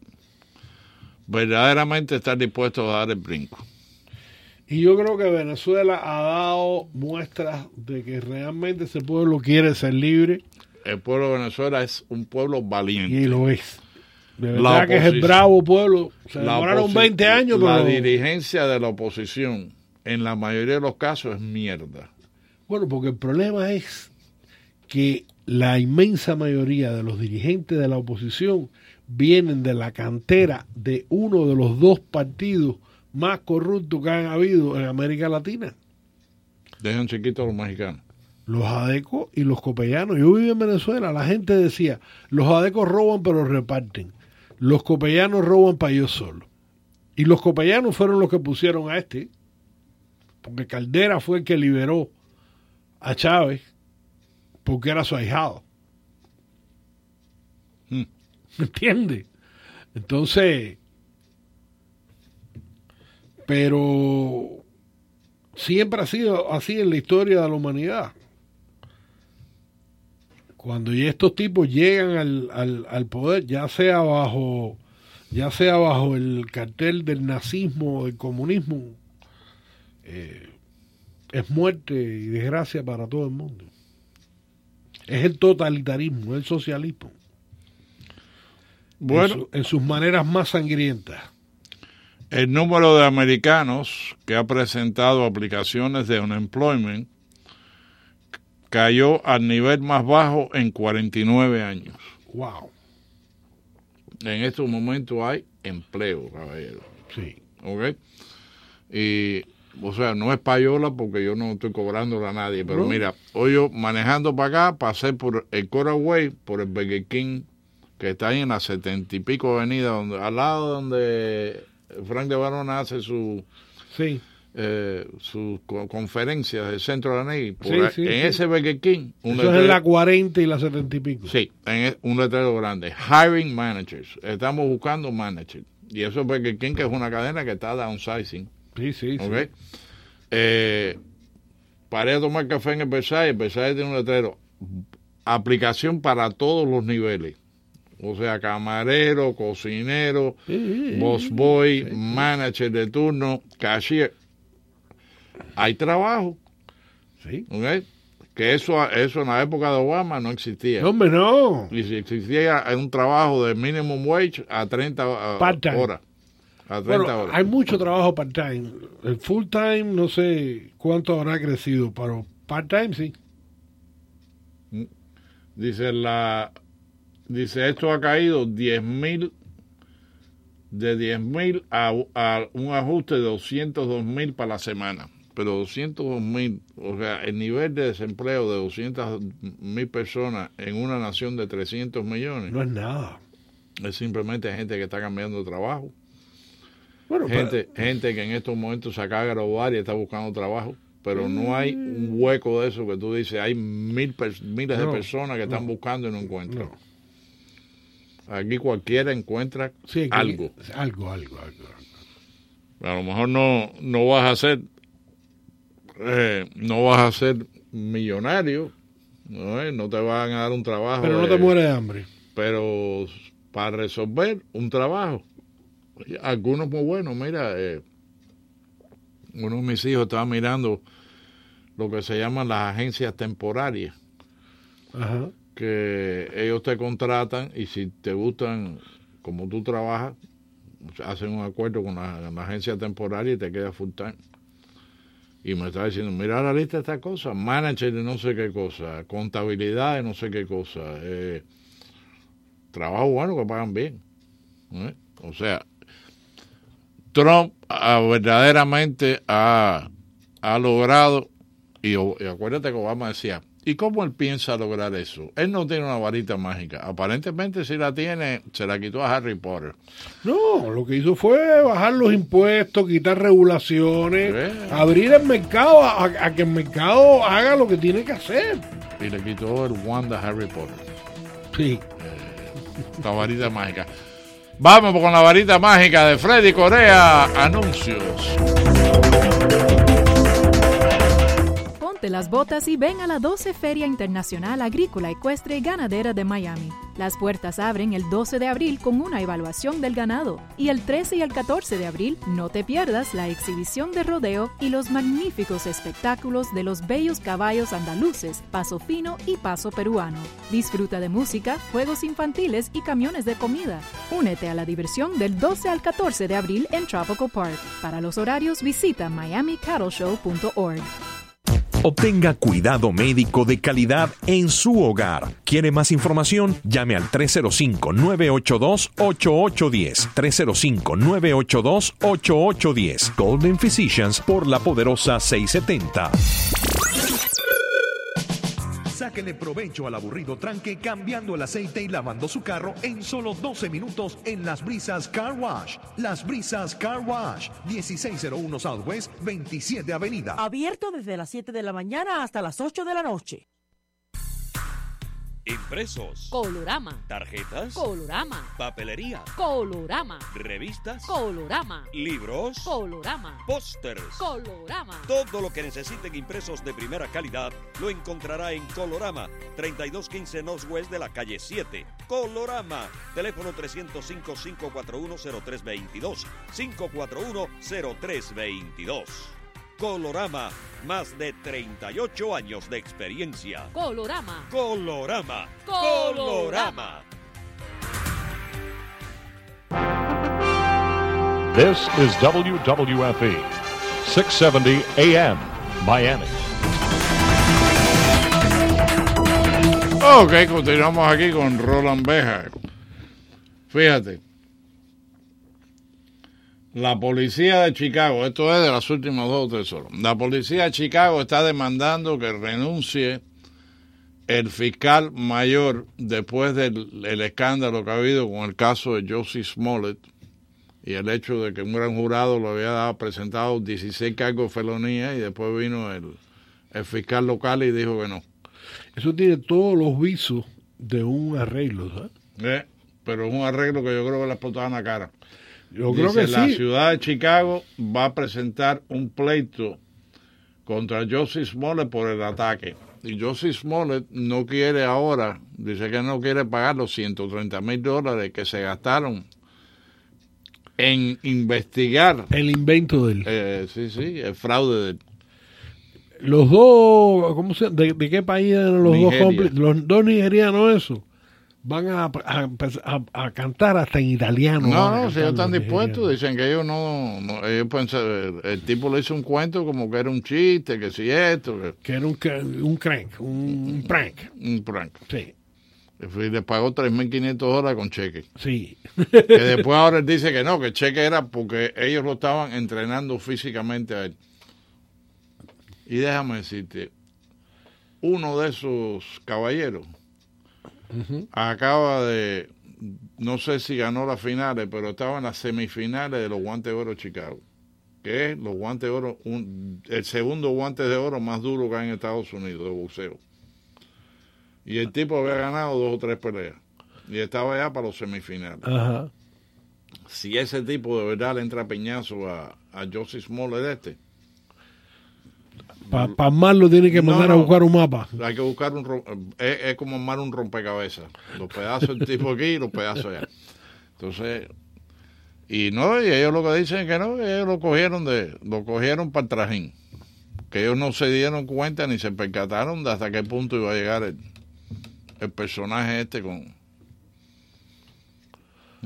verdaderamente estar dispuestos a dar el brinco. Y yo creo que Venezuela ha dado muestras de que realmente ese pueblo quiere ser libre El pueblo de Venezuela es un pueblo valiente. y lo es. De La verdad que es el bravo pueblo. Se La demoraron oposi- 20 años, La dirigencia de la oposición, en la mayoría de los casos, es mierda. Bueno, porque el problema es que la inmensa mayoría de los dirigentes de la oposición vienen de la cantera de uno de los dos partidos más corruptos que han habido en América Latina. Dejan chiquitos a los mexicanos. Los adecos y los copellanos. Yo viví en Venezuela, la gente decía, los adecos roban pero reparten. Los copellanos roban para ellos solos. Y los copellanos fueron los que pusieron a este, porque Caldera fue el que liberó a Chávez porque era su ahijado. Hmm. ¿Me? Entonces, pero siempre ha sido así en la historia de la humanidad. Cuando estos tipos llegan al, al, al poder, ya sea bajo ya sea bajo el cartel del nazismo o del comunismo, eh, es muerte y desgracia para todo el mundo. Es el totalitarismo, el socialismo. Bueno. En, su- en sus maneras más sangrientas. El número de americanos que ha presentado aplicaciones de unemployment cayó al nivel más bajo en 49 años. Wow. En estos momentos hay empleo, caballero. Sí. ¿Ok? Y, o sea, no es payola porque yo no estoy cobrando a nadie, pero No. mira, hoy yo manejando para acá, pasé por el Coraway, por el Burger King, que está ahí en la setenta y pico avenida, donde, al lado donde Frank de Barona hace su, Sí. eh, sus co- conferencias del centro de la NEI. Sí, sí, en sí. ese Burger King, un Eso es en la 40 y la 70 y pico. Sí, en e- un letrero grande. Hiring managers. Estamos buscando managers. Y eso es Burger King, que es una cadena que está downsizing. Sí, sí, sí. ¿Ok? Eh, paré a tomar café en el Versailles. El Versailles tiene un letrero. Aplicación para todos los niveles. O sea, camarero, cocinero, boss boy, manager de turno, cashier. Hay trabajo. Sí. Que eso, eso en la época de Obama no existía. No, hombre, no. Y si existía un trabajo de minimum wage a 30 a- Part-time. horas. A 30 Bueno, horas. hay mucho trabajo part-time. El full-time no sé cuánto habrá crecido, pero part-time sí. Dice la dice esto ha caído 10 mil de 10 mil a, a un ajuste de 202 mil para la semana. Pero 202 mil, o sea, el nivel de desempleo de 200 mil personas en una nación de 300 millones No es nada. es simplemente gente que está cambiando de trabajo. Bueno, gente, gente que en estos momentos se acaba de graduar y está buscando trabajo, pero no hay un hueco de eso que tú dices, hay mil miles No, de personas que están no. buscando y no encuentran. Aquí cualquiera encuentra Sí, algo. Algo, algo, algo. A lo mejor no, no vas a ser, eh, no vas a ser millonario, ¿no? No te van a dar un trabajo. Pero no te mueres de hambre. pero para resolver un trabajo, algunos muy buenos, mira, eh, uno de mis hijos estaba mirando lo que se llaman las agencias temporarias, Ajá. Que ellos te contratan y si te gustan como tú trabajas, hacen un acuerdo con la, la agencia temporaria y te quedas full time. Y me estaba diciendo, mira la lista de estas cosas, manager de no sé qué cosa, contabilidad de no sé qué cosa, eh, trabajo bueno que pagan bien. ¿eh? O sea, Trump ah, verdaderamente ha, ha logrado, y, y acuérdate que Obama decía, ¿Y cómo él piensa lograr eso? Él no tiene una varita mágica. Aparentemente si la tiene, se la quitó a Harry Potter. No, lo que hizo fue bajar los impuestos, quitar regulaciones, abrir el mercado a, a que el mercado haga lo que tiene que hacer. Y le quitó el wand a Harry Potter. Sí. La varita mágica. Vamos con la varita mágica de Freddy Corea. Anuncios. Las botas y ven a la 12 Feria Internacional Agrícola Ecuestre y Ganadera de Miami. Las puertas abren el 12 de abril con una evaluación del ganado y el 13 y el 14 de abril no te pierdas la exhibición de rodeo y los magníficos espectáculos de los bellos caballos andaluces, paso fino y paso peruano. Disfruta de música, juegos infantiles y camiones de comida. Únete a la diversión del 12 al 14 de abril en Tropical Park. Para los horarios visita miamicattleshow.org. Obtenga cuidado médico de calidad en su hogar. ¿Quiere más información? Llame al 305-982-8810. 305-982-8810. Golden Physicians por la poderosa 670. Sáquele provecho al aburrido tranque cambiando el aceite y lavando su carro en solo 12 minutos en Las Brisas Car Wash. Las Brisas Car Wash, 1601 Southwest 27 Avenida. Abierto desde las 7 de la mañana hasta las 8 de la noche. Impresos. Colorama. Tarjetas. Colorama. Papelería. Colorama. Revistas. Colorama. Libros. Colorama. Pósters. Colorama. Todo lo que necesiten impresos de primera calidad lo encontrará en Colorama, 3215 Northwest de la calle 7. Colorama. Teléfono 305-541-0322. 541-0322. Colorama. Más de 38 años de experiencia. Colorama. Colorama. Colorama. This is WWFE, 670 AM, Miami. Ok, continuamos aquí con Roland Beja. Fíjate. La policía de Chicago, esto es de las últimas dos o tres horas. La policía de Chicago está demandando que renuncie el fiscal mayor después del el escándalo que ha habido con el caso de Josie Smollett y el hecho de que un gran jurado lo había dado, presentado 16 cargos de felonía y después vino el, el fiscal local y dijo que no. Eso tiene todos los visos de un arreglo, ¿sabes? Eh, pero es un arreglo que yo creo que le explotaban la cara. Yo creo Dice, que la sí. ciudad de Chicago va a presentar un pleito contra Josie Smollett por el ataque. Y Josie Smollett no quiere ahora, dice que no quiere pagar los 130 mil dólares que se gastaron en investigar. El invento de él. Eh, sí, sí, el fraude de él. Los dos, ¿cómo se, de, de qué país eran los Nigeria. dos cómplices? Los dos nigerianos, eso. Van a, a, a- a cantar hasta en italiano. No, no, si ellos están dispuestos, dicen que ellos no, no ellos pensan- el, el tipo le hizo un cuento como que era un chiste, que si esto, que, Que era un, un crank, un, un prank. un prank. Sí. Y le pagó 3.500 dólares con cheque. Sí. Que después ahora él dice que no, que el cheque era porque ellos lo estaban entrenando físicamente a él. Y déjame decirte, uno de esos caballeros acaba de, no sé si ganó las finales, pero estaba en las semifinales de los guantes de oro de Chicago. Que es los guantes de oro, un- el segundo guante de oro más duro que hay en Estados Unidos de boxeo. Y el tipo había ganado dos o tres peleas. Y estaba ya para los semifinales. Si ese tipo de verdad le entra a piñazo a, a Josie Smollett este, Para armarlo tiene que No, mandar a buscar un mapa. hay que buscar un... rom- Es, es como armar un rompecabezas. Los pedazos del tipo aquí y los pedazos allá. Entonces... Y no, y ellos lo que dicen es que no, ellos lo cogieron de, lo cogieron para el trajín. Que ellos no se dieron cuenta ni se percataron de hasta qué punto iba a llegar el, el personaje este con...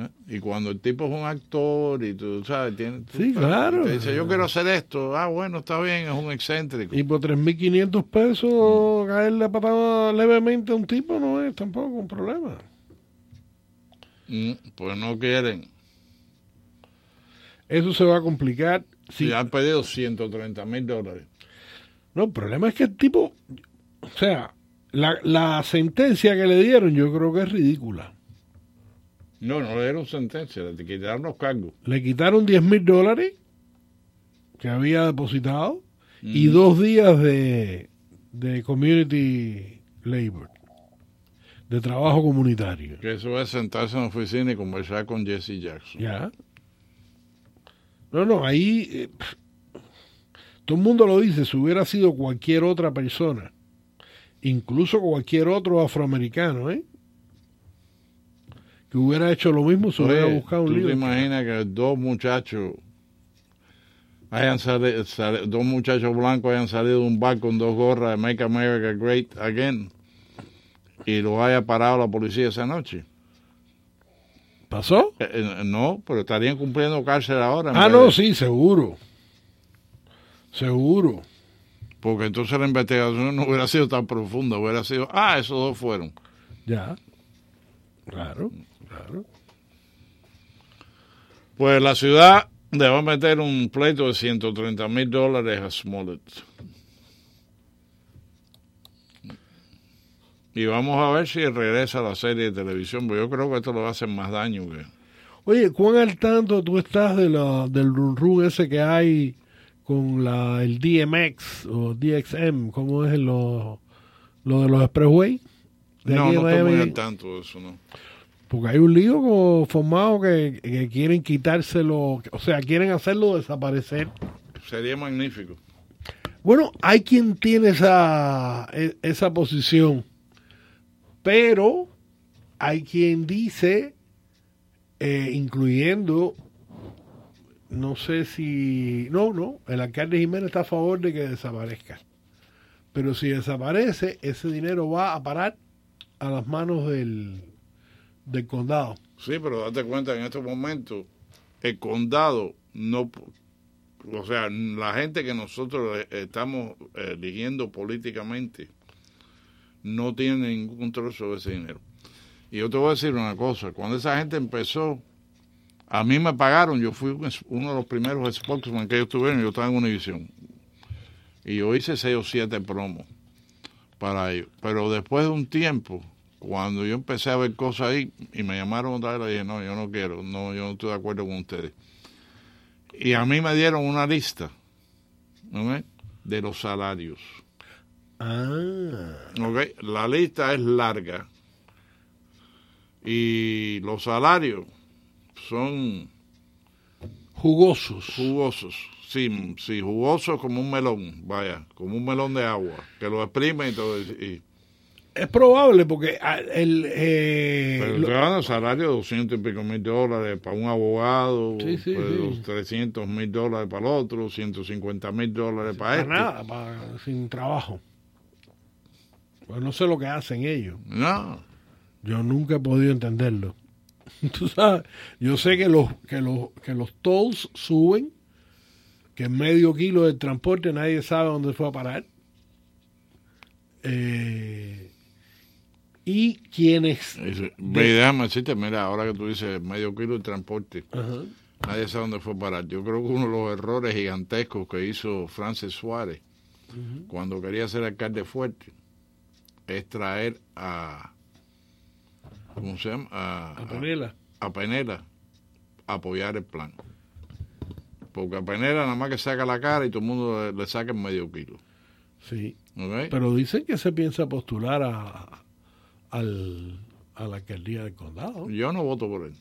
¿eh? Y cuando el tipo es un actor y tú sabes, tiene, tú Sí, claro. te dice yo quiero hacer esto, ah bueno, está bien, es un excéntrico. Y por 3.500 pesos caerle a patada levemente a un tipo no es tampoco un problema. Mm, Pues no quieren. Eso se va a complicar. Si, Si han pedido 130 mil dólares. No, el problema es que el tipo, o sea, La, la sentencia que le dieron yo creo que es ridícula. No, no le dieron sentencia, le quitaron los cargos. Le quitaron 10 mil dólares que había depositado y Mm. dos días de, de community labor, de trabajo comunitario. Que eso es sentarse en la oficina y conversar con Jesse Jackson. Ya. No, no, ahí eh, todo el mundo lo dice, si hubiera sido cualquier otra persona, incluso cualquier otro afroamericano, ¿eh? Que hubiera hecho lo mismo, se hubiera buscado un ¿Tú te lío. imaginas que dos muchachos hayan salido, dos muchachos blancos hayan salido de un bar con dos gorras de Make America Great Again y lo haya parado la policía esa noche? ¿Pasó? Eh, eh, no, pero estarían cumpliendo cárcel ahora. Ah, no, de- sí, seguro. Seguro. Porque entonces la investigación no hubiera sido tan profunda, hubiera sido, ah, esos dos fueron. Ya. Claro, claro. Pues la ciudad le va a meter un pleito de 130 mil dólares a Smollett. Y vamos a ver si regresa a la serie de televisión, porque yo creo que esto le va a hacer más daño que... Oye, ¿cuán al tanto tú estás de la, del run run ese que hay con la, el DMX o DXM? ¿Cómo es lo, lo de los expressway? De No, no estoy muy al tanto de eso, ¿no? Porque hay un lío como formado que, que quieren quitárselo, o sea, quieren hacerlo desaparecer. Sería magnífico. Bueno, hay quien tiene esa, e- esa posición, pero hay quien dice, eh, incluyendo, no sé si, no, no, el alcalde Jiménez está a favor de que desaparezca. Pero si desaparece, ese dinero va a parar a las manos del, del condado. Sí, pero date cuenta, en estos momentos, el condado no... O sea, la gente que nosotros eh, estamos eligiendo políticamente no tiene ningún control sobre ese dinero. Y yo te voy a decir una cosa, cuando esa gente empezó, a mí me pagaron, yo fui uno de los primeros spokesman que ellos tuvieron, yo estaba en Univision. Y yo hice seis o siete promos para ellos. Pero después de un tiempo, cuando yo empecé a ver cosas ahí y me llamaron otra vez, le dije, no, yo no quiero, no, yo no estoy de acuerdo con ustedes. Y a mí me dieron una lista ¿ok? de los salarios. Ah. ¿ok? La lista es larga y los salarios son jugosos. Jugosos, sí, sí, jugosos como un melón, vaya, como un melón de agua, que lo exprime y todo. Y, Es probable porque ah, el... eh, pero te dan el salario de 200 y pico mil dólares para un abogado, Sí, sí, pues, sí. los 300 mil dólares para el otro, 150 mil dólares para para este. nada, para- sin trabajo. Pues no sé lo que hacen ellos. No. Yo nunca he podido entenderlo. Tú sabes, yo sé que los, que los, que los tolls suben, que medio kilo del transporte nadie sabe dónde fue a parar. Eh, y quienes... Dice, Ve, déjame decirte, mira, ahora que tú dices medio kilo de transporte, Ajá. nadie sabe dónde fue parar. Yo creo que uno de los errores gigantescos que hizo Francis Suárez cuando quería ser alcalde fuerte es traer a ¿cómo se llama? A, A Penela. a Penela a apoyar el plan. Porque a Penela nada más que saca la cara y todo el mundo le, le saca el medio kilo. Sí. Pero dicen que se piensa postular a, al, a la alcaldía del condado. Yo no voto por él.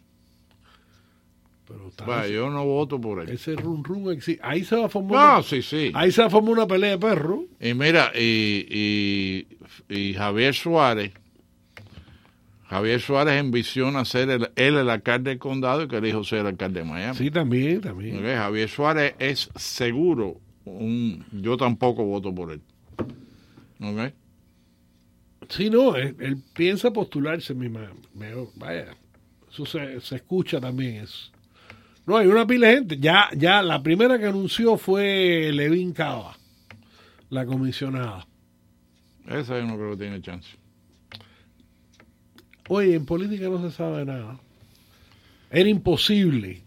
Pero yo no voto por él. Ese run run exi- Ahí se va a formar. No, una- sí, sí. Ahí se va a formar una pelea de perros. Y mira, y, y, y Javier Suárez, Javier Suárez ambiciona ser el, él el alcalde del condado y que el hijo sea el alcalde de Miami. Sí, también, también. Javier Suárez es seguro un... Yo tampoco voto por él. ¿Ok? Sí, no, él, él piensa postularse, mi ma- me- Vaya, eso se, se escucha también eso. No, hay una pila de gente. Ya, ya la primera que anunció fue Levin Cava, la comisionada. Esa yo no creo que tiene chance. Oye, en política no se sabe nada. Era imposible,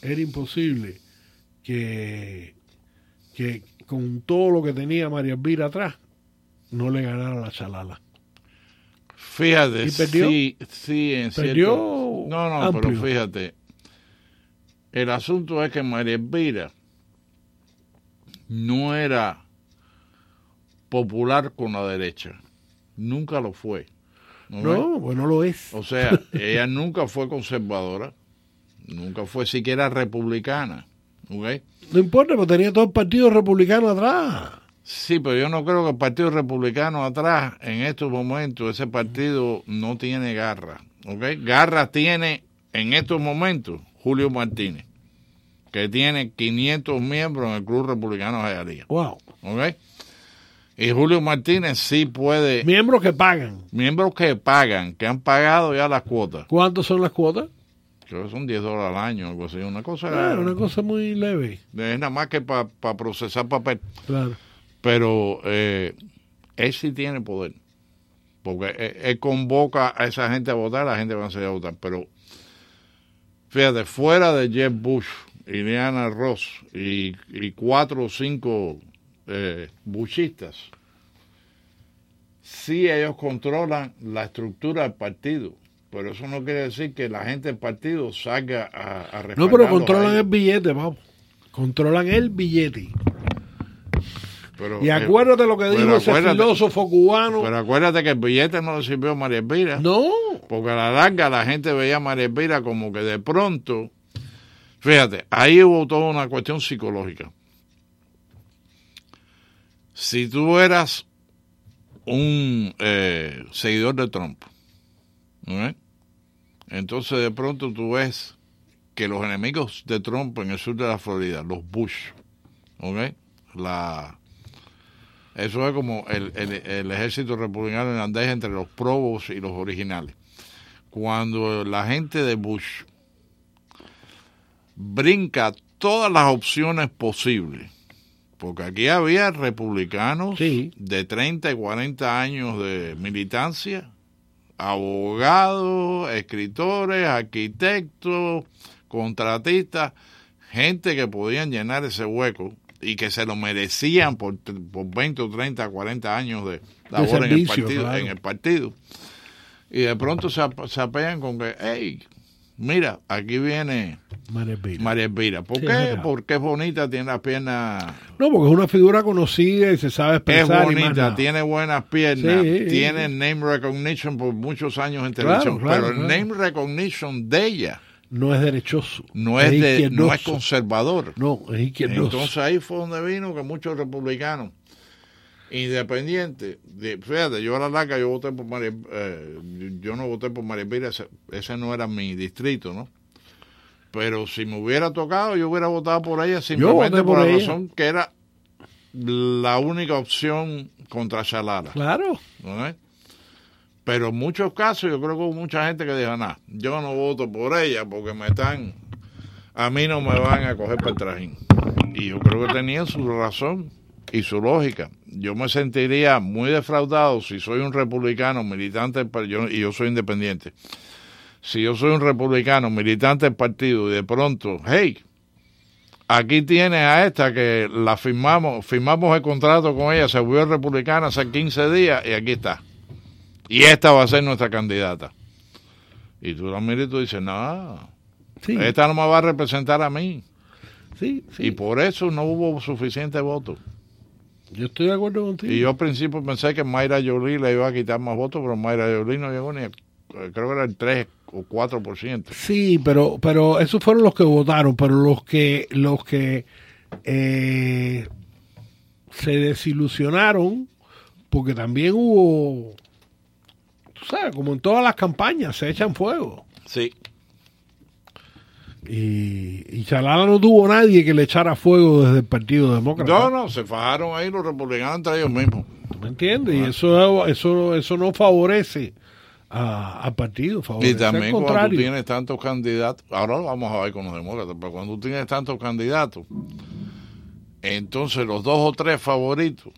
era imposible que, que con todo lo que tenía María Elvira atrás, no le ganara la chalala. Fíjate, ¿Y perdió? sí, sí, en Perdió cierto... No, no, amplio. pero fíjate, el asunto es que María Elvira no era popular con la derecha, nunca lo fue. ¿no? No, pues no lo es. O sea, ella nunca fue conservadora, nunca fue siquiera republicana, ¿ok? No importa, pero tenía todo el partido republicano atrás. Sí, pero yo no creo que el Partido Republicano atrás, en estos momentos, ese partido no tiene garra. ¿ok? Garra tiene en estos momentos Julio Martínez, que tiene 500 miembros en el Club Republicano de Jayalía. Wow. ¿ok? Y Julio Martínez sí puede... Miembros que pagan. Miembros que pagan, que han pagado ya las cuotas. ¿Cuántos son las cuotas? Creo que son 10 dólares al año, algo así. Una cosa... Ah, una cosa muy leve. Es nada más que para procesar papel. Claro. Pero eh, él sí tiene poder. Porque él, él convoca a esa gente a votar, la gente va a salir a votar. Pero fíjate, fuera de Jeff Bush y Diana Ross y, y cuatro o cinco eh, bushistas, sí ellos controlan la estructura del partido. Pero eso no quiere decir que la gente del partido salga a, a No, pero controlan el billete, vamos. Controlan el billete. Pero, Y eh, acuérdate lo que dijo ese filósofo cubano. Pero acuérdate que el billete no le sirvió a María Elvira. No. Porque a la larga la gente veía a María Elvira como que de pronto, fíjate, ahí hubo toda una cuestión psicológica. Si tú eras un eh, seguidor de Trump, ¿no? entonces de pronto tú ves que los enemigos de Trump en el sur de la Florida, los Bush, ¿ok? La, eso es como el, el- el ejército republicano irlandés entre los probos y los originales. Cuando la gente de Bush brinca todas las opciones posibles, porque aquí había republicanos de 30 y 40 años de militancia, abogados, escritores, arquitectos, contratistas, gente que podían llenar ese hueco y que se lo merecían por, por 20 o 30, 40 años de labor en, el partido, claro. en el partido. Y de pronto se, se apean con que, hey, mira, aquí viene María Elvira. María Elvira. ¿Por Sí, qué? es. Porque es bonita, tiene las piernas No, porque es una figura conocida y se sabe es expresar. más bonita, tiene buenas piernas, Sí. tiene name recognition por muchos años en televisión, claro, pero el name recognition de ella No es derechoso. no es, de, no es conservador. No, es izquierdoso. Entonces ahí fue donde vino que muchos republicanos independientes, de- fíjate, yo a la larga yo voté por María, eh, yo no voté por María Elvira, ese, ese no era mi distrito, ¿no? Pero si me hubiera tocado, yo hubiera votado por ella simplemente por, por la ella. razón que era la única opción contra Shalala. Claro. ¿no es? Pero en muchos casos yo creo que hubo mucha gente que dijo, nah, yo no voto por ella porque me están, a mí no me van a coger para el trajín. Y yo creo que tenía su razón y su lógica. Yo me sentiría muy defraudado si soy un republicano militante yo- y yo soy independiente. Si yo soy un republicano militante del partido y de pronto, hey, aquí tiene a esta que la firmamos, firmamos el contrato con ella, se volvió republicana hace 15 días y aquí está. Y esta va a ser nuestra candidata. Y tú la miras y tú dices, no, esta no me va a representar a mí. Sí, Y por eso no hubo suficiente voto. Yo estoy de acuerdo contigo. Y yo al principio pensé que Mayra Jolie le iba a quitar más votos, pero Mayra Jolie no llegó ni, a- creo que era el 3 o 4%. Sí, pero, pero esos fueron los que votaron, pero los que, los que eh, se desilusionaron, porque también hubo, sabes, como en todas las campañas, se echan fuego. Sí. Y, y Chalala no tuvo nadie que le echara fuego desde el Partido Demócrata. No, no, se fajaron ahí los republicanos entre ellos mismos. ¿Tú me entiendes? Y eso, eso, eso no favorece a- al partido. Favorece Y también al cuando tú tienes tantos candidatos, ahora lo vamos a ver con los demócratas, pero cuando tú tienes tantos candidatos, entonces los dos o tres favoritos,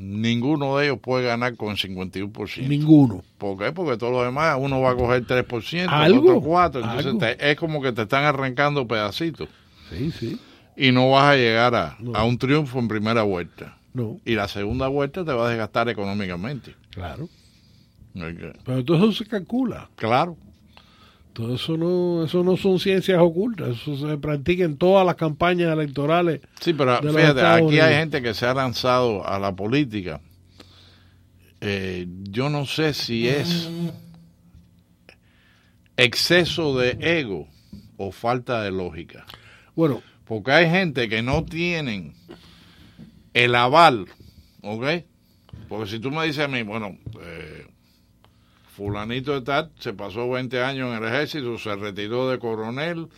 ninguno de ellos puede ganar con el 51%. Ninguno. ¿Por qué? Porque todos los demás, uno va a coger 3%, Algo, otro 4%, entonces algo. te- es como que te están arrancando pedacitos. Sí, sí. Y no vas a llegar a, No. a un triunfo en primera vuelta. No. Y la segunda vuelta te va a desgastar económicamente. Claro. Pero eso se calcula. Claro. Todo eso no, eso no son ciencias ocultas, eso se practica en todas las campañas electorales. Sí, pero fíjate, aquí hay gente que se ha lanzado a la política. Eh, yo no sé si es exceso de ego o falta de lógica. Bueno, Porque hay gente que no tienen el aval, ¿ok? Porque si tú me dices a mí, bueno, eh, fulanito de tal se pasó 20 años en el ejército, se retiró de coronel,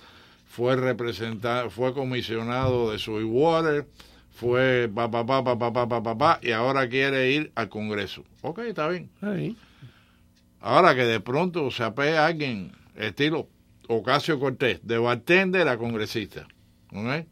fue representado, fue comisionado de Sweetwater, fue papá, papá, papá, papá, papá, y ahora quiere ir al Congreso. Ok, está bien. Ahora que de pronto se apee a alguien, estilo Ocasio Cortés, de bartender a congresista. ¿Okay?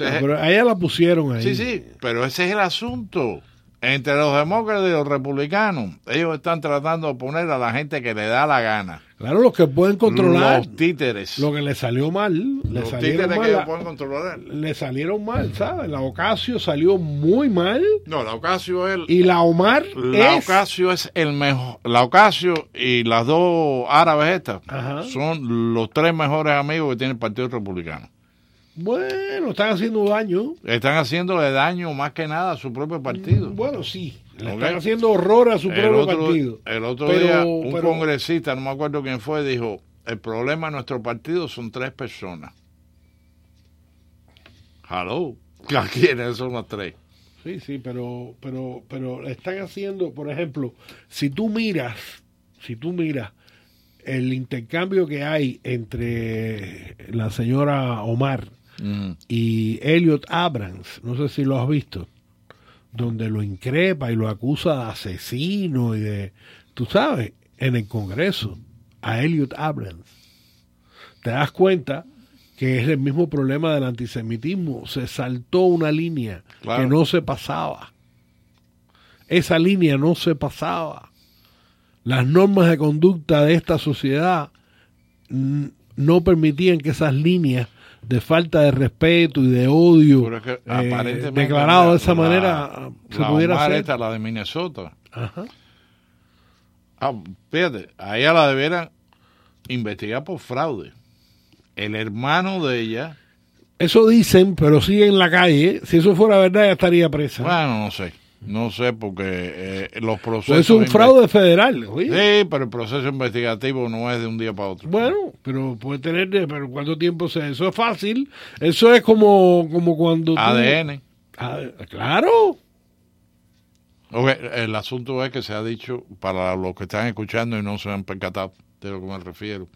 Ah, pero a ella la pusieron ahí. Sí, sí, pero ese es el asunto. Entre los demócratas y los republicanos, ellos están tratando de poner a la gente que le da la gana. Claro, los que pueden controlar Los títeres. lo que le salió mal, le Los títeres mal, que ellos pueden controlar. le salieron mal, ¿sabes? La Ocasio salió muy mal No, la Ocasio es... y la Omar La es Ocasio es el mejor. La Ocasio y las dos árabes estas Ajá. son los tres mejores amigos que tiene el Partido Republicano. Bueno, están haciendo daño. Están haciéndole daño más que nada a su propio partido. Bueno, sí, le están haciendo horror a su el propio otro, partido. El otro Pero- día, un pero- congresista, no me acuerdo quién fue, dijo, el problema de nuestro partido son tres personas. Hello. ¿Quiénes son las tres? Sí, sí, pero, pero, pero están haciendo, por ejemplo, si tú miras, si tú miras el intercambio que hay entre la señora Omar y Elliot Abrams, no sé si lo has visto, donde lo increpa y lo acusa de asesino y de, tú sabes, en el Congreso, a Elliot Abrams. Te das cuenta que es el mismo problema del antisemitismo. Se saltó una línea Claro. que no se pasaba. Esa línea no se pasaba. Las normas de conducta de esta sociedad mm, no permitían que esas líneas de falta de respeto y de odio Pero es que eh, declarado la- de esa la- manera se la pudiera Omar hacer. esta, la de Minnesota. Ajá. Ah, fíjate, a ella la debieran investigar por fraude. El hermano de ella, Eso dicen, pero sigue en la calle. Si eso fuera verdad, ya estaría presa. bueno, no sé. No sé porque eh, los procesos... Pues es un fraude federal. oye. Sí, pero el proceso investigativo no es de un día para otro. Bueno, pero puede tener, pero ¿cuánto tiempo se? Eso es fácil. Eso es como, como cuando. tú- ADN. Ah, claro. Ok, el asunto es que se ha dicho, para los que están escuchando y no se han percatado de lo que me refiero,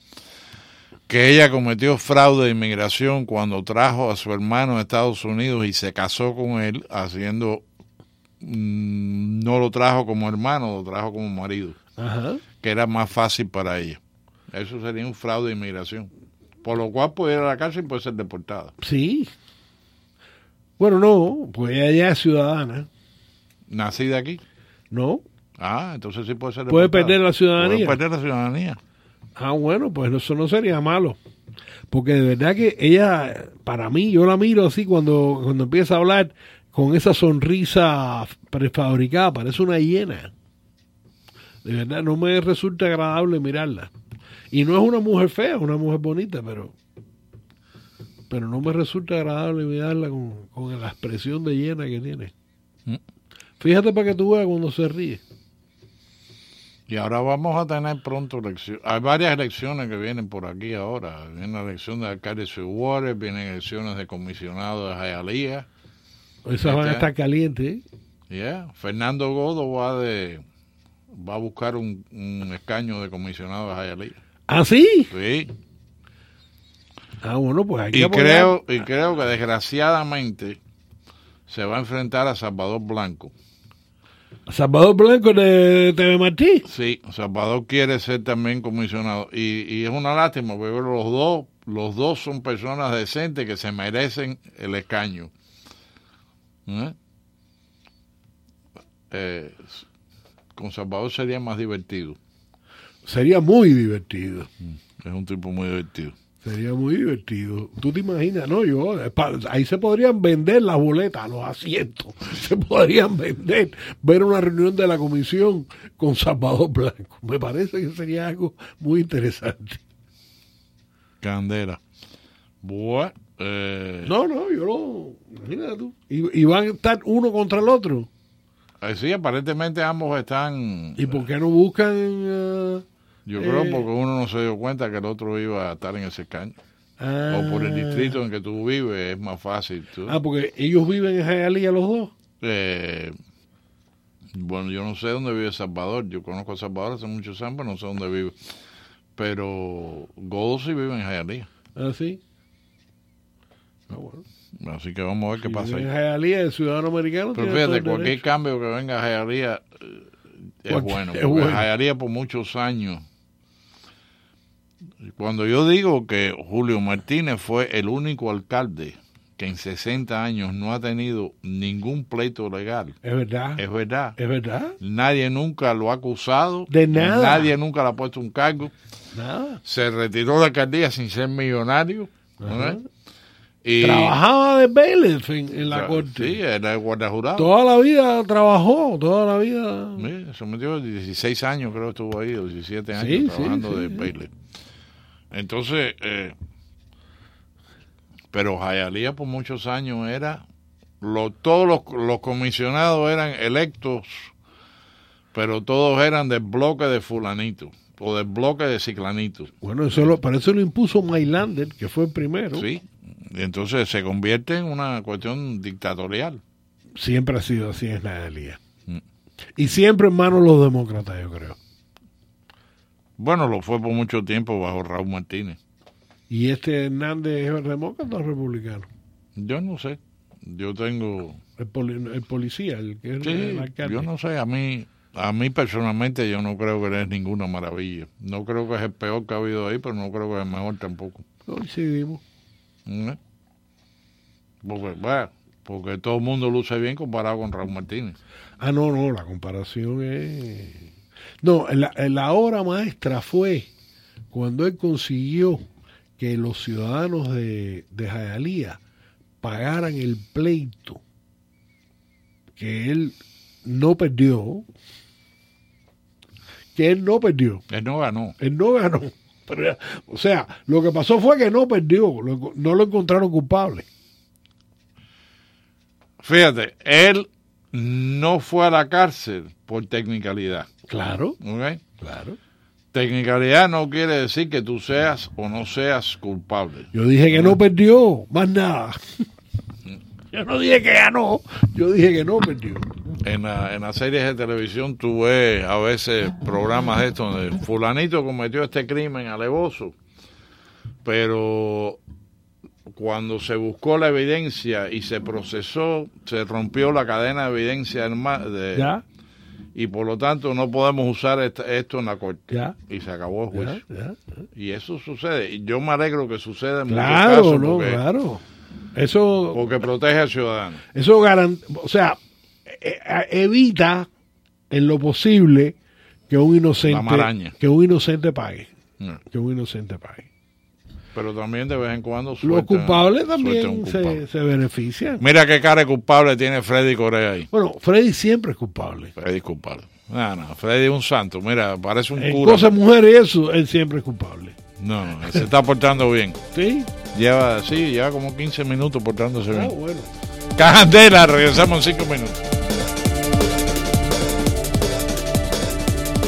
que ella cometió fraude de inmigración cuando trajo a su hermano a Estados Unidos y se casó con él, haciendo, mm, no lo trajo como hermano, lo trajo como marido, Ajá. que era más fácil para ella. Eso sería un fraude de inmigración. Por lo cual puede ir a la cárcel y puede ser deportada. Sí. Bueno, no, pues ella ya es ciudadana. ¿Nacida aquí? No. Ah, entonces sí puede ser Puede deportada. perder la ciudadanía. Puede perder la ciudadanía. Ah, bueno, pues eso no sería malo. Porque de verdad que ella, para mí, yo la miro así cuando, cuando empieza a hablar con esa sonrisa prefabricada, parece una hiena. De verdad, no me resulta agradable mirarla. Y no es una mujer fea, es una mujer bonita, pero pero no me resulta agradable mirarla con, con la expresión de hiena que tiene. Mm. Fíjate para que tú veas cuando se ríe. Y ahora vamos a tener pronto elecciones. Hay varias elecciones que vienen por aquí ahora. Viene la elección de alcalde de Sweetwater, vienen elecciones de comisionado de Hialeah. Esas van a Este- estar calientes. ¿eh? Yeah. Fernando Godo va de va a buscar un, un escaño de comisionado de Hialeah. ¿Ah, sí? Sí. Ah, bueno, pues hay que Y apoyar. creo, y creo que desgraciadamente se va a enfrentar a Salvador Blanco. Salvador Blanco de TV Martí. Sí, Salvador quiere ser también comisionado y, y es una lástima porque los dos, los dos son personas decentes que se merecen el escaño. ¿Eh? Eh, con Salvador sería más divertido. Sería muy divertido. Es un tipo muy divertido. Sería muy divertido. ¿Tú te imaginas? No, yo, eh, ahí se podrían vender las boletas, los asientos. Se podrían vender. Ver una reunión de la comisión con Salvador Blanco. Me parece que sería algo muy interesante. Candela. Bueno, eh, No, no, yo lo. Imagínate tú. Y, y van a estar uno contra el otro. eh, sí, aparentemente ambos están. ¿Y por qué no buscan.? eh, Yo creo eh, porque uno no se dio cuenta que el otro iba a estar en ese escaño. ah, O por el distrito en que tú vives es más fácil. tú. Ah, porque ellos viven en Hialeah los dos. Eh, bueno, yo no sé dónde vive Salvador. Yo conozco a Salvador hace muchos años, pero no sé dónde vive. Pero Godo sí vive en Hialeah. Ah, sí. Ah, bueno. Así que vamos a ver qué Si pasa Hialeah, el ciudadano americano. Pero fíjate, cualquier derecho. cambio que venga a Hialeah eh, es Cualquier- bueno. Porque bueno. Por muchos años. Cuando yo digo que Julio Martínez fue el único alcalde que en 60 años no ha tenido ningún pleito legal, Es verdad. es verdad. Es verdad. Nadie nunca lo ha acusado. De nada. Nadie nunca le ha puesto un cargo. Nada. Se retiró de la alcaldía sin ser millonario. ¿no? Y, Trabajaba de bailiff en, en la corte. Sí, era el guardajurado. Toda la vida trabajó, toda la vida. Sí, se metió 16 años, creo que estuvo ahí, o 17 años Sí, trabajando sí, de baile. Entonces, eh, pero Jayalía por muchos años era, lo, todos los, los comisionados eran electos, pero todos eran del bloque de fulanito, o del bloque de ciclanito. Bueno, eso lo, para eso lo impuso Mailander, que fue el primero. Sí, y entonces se convierte en una cuestión dictatorial. Siempre ha sido así en Hialeah. Mm. Y siempre en manos de los demócratas, yo creo. Bueno, lo fue por mucho tiempo bajo Raúl Martínez. ¿Y este Hernández es demócrata o republicano? Yo no sé. Yo tengo. El, poli- el policía, el que es Sí, el alcalde. yo no sé. A mí, a mí personalmente, yo no creo que es ninguna maravilla. No creo que es el peor que ha habido ahí, pero no creo que es el mejor tampoco. Coincidimos. ¿Mm? Porque, bueno, porque todo el mundo luce bien comparado con Raúl Martínez. Ah, no, no, la comparación es... No, la, la obra maestra fue cuando él consiguió que los ciudadanos de, de Hialeah pagaran el pleito que él no perdió, que él no perdió. Él no ganó. Él no ganó. Pero, o sea, lo que pasó fue que no perdió, lo- no lo encontraron culpable. Fíjate, él no fue a la cárcel por tecnicalidad. Claro. ¿Ok? Claro. Tecnicalidad no quiere decir que tú seas o no seas culpable. Yo dije que no perdió, más nada. Yo no dije que ganó, yo dije que no perdió. En, la- en las series de televisión tú ves a veces programas de estos donde fulanito cometió este crimen alevoso, pero cuando se buscó la evidencia y se procesó, se rompió la cadena de evidencia de- Ya. y por lo tanto no podemos usar esto en la corte. Ya. Y se acabó el juicio. ya, Y eso sucede. Y yo me alegro que suceda en Claro, muchos casos no, porque, claro. Eso, porque protege al ciudadano. eso garan, o sea, e- e- evita en lo posible que un inocente, que un inocente pague, Mm. que un inocente pague. Pero también de vez en cuando Los sueltan- culpables también culpable. se, se benefician. Mira qué cara de culpable tiene Freddy Corea ahí. Bueno, Freddy siempre es culpable. Freddy es culpable. No, no, Freddy es un santo. Mira, parece un En cura. cosas mujeres y eso, él siempre es culpable. No, no, se está portando bien. ¿Sí? Lleva, sí, lleva como 15 minutos portándose Ah, bien. bueno. Candela, regresamos en 5 minutos.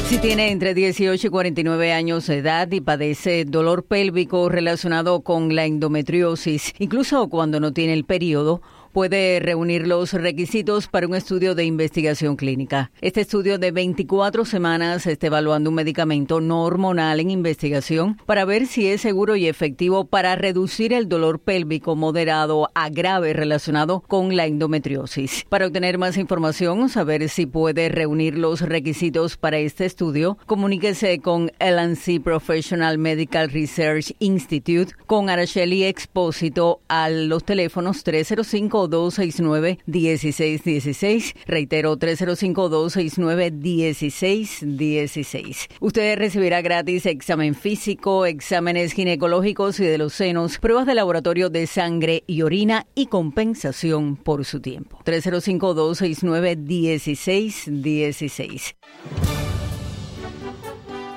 Si tiene entre 18 y 49 años de edad y padece dolor pélvico relacionado con la endometriosis, incluso cuando no tiene el periodo, puede reunir los requisitos para un estudio de investigación clínica. Este estudio de 24 semanas está evaluando un medicamento no hormonal en investigación para ver si es seguro y efectivo para reducir el dolor pélvico moderado a grave relacionado con la endometriosis. Para obtener más información, saber si puede reunir los requisitos para este estudio, comuníquese con LNC Professional Medical Research Institute con Araceli Expósito a los teléfonos 305 305-269-1616. Reitero, 305-269-1616. Usted recibirá gratis examen físico, exámenes ginecológicos y de los senos, pruebas de laboratorio de sangre y orina y compensación por su tiempo. 305-269-1616.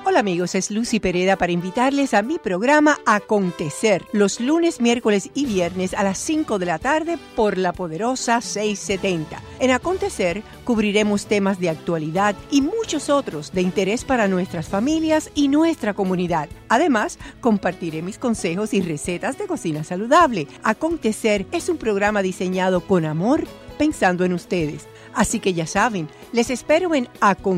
Hola amigos, es Lucy Pereda para invitarles a mi programa Acontecer los lunes, miércoles y viernes a las 5 de la tarde por la poderosa 670. En Acontecer cubriremos temas de actualidad y muchos otros de interés para nuestras familias y nuestra comunidad. Además, compartiré mis consejos y recetas de cocina saludable. Acontecer es un programa diseñado con amor pensando en ustedes. Así que ya saben, les espero en Acontecer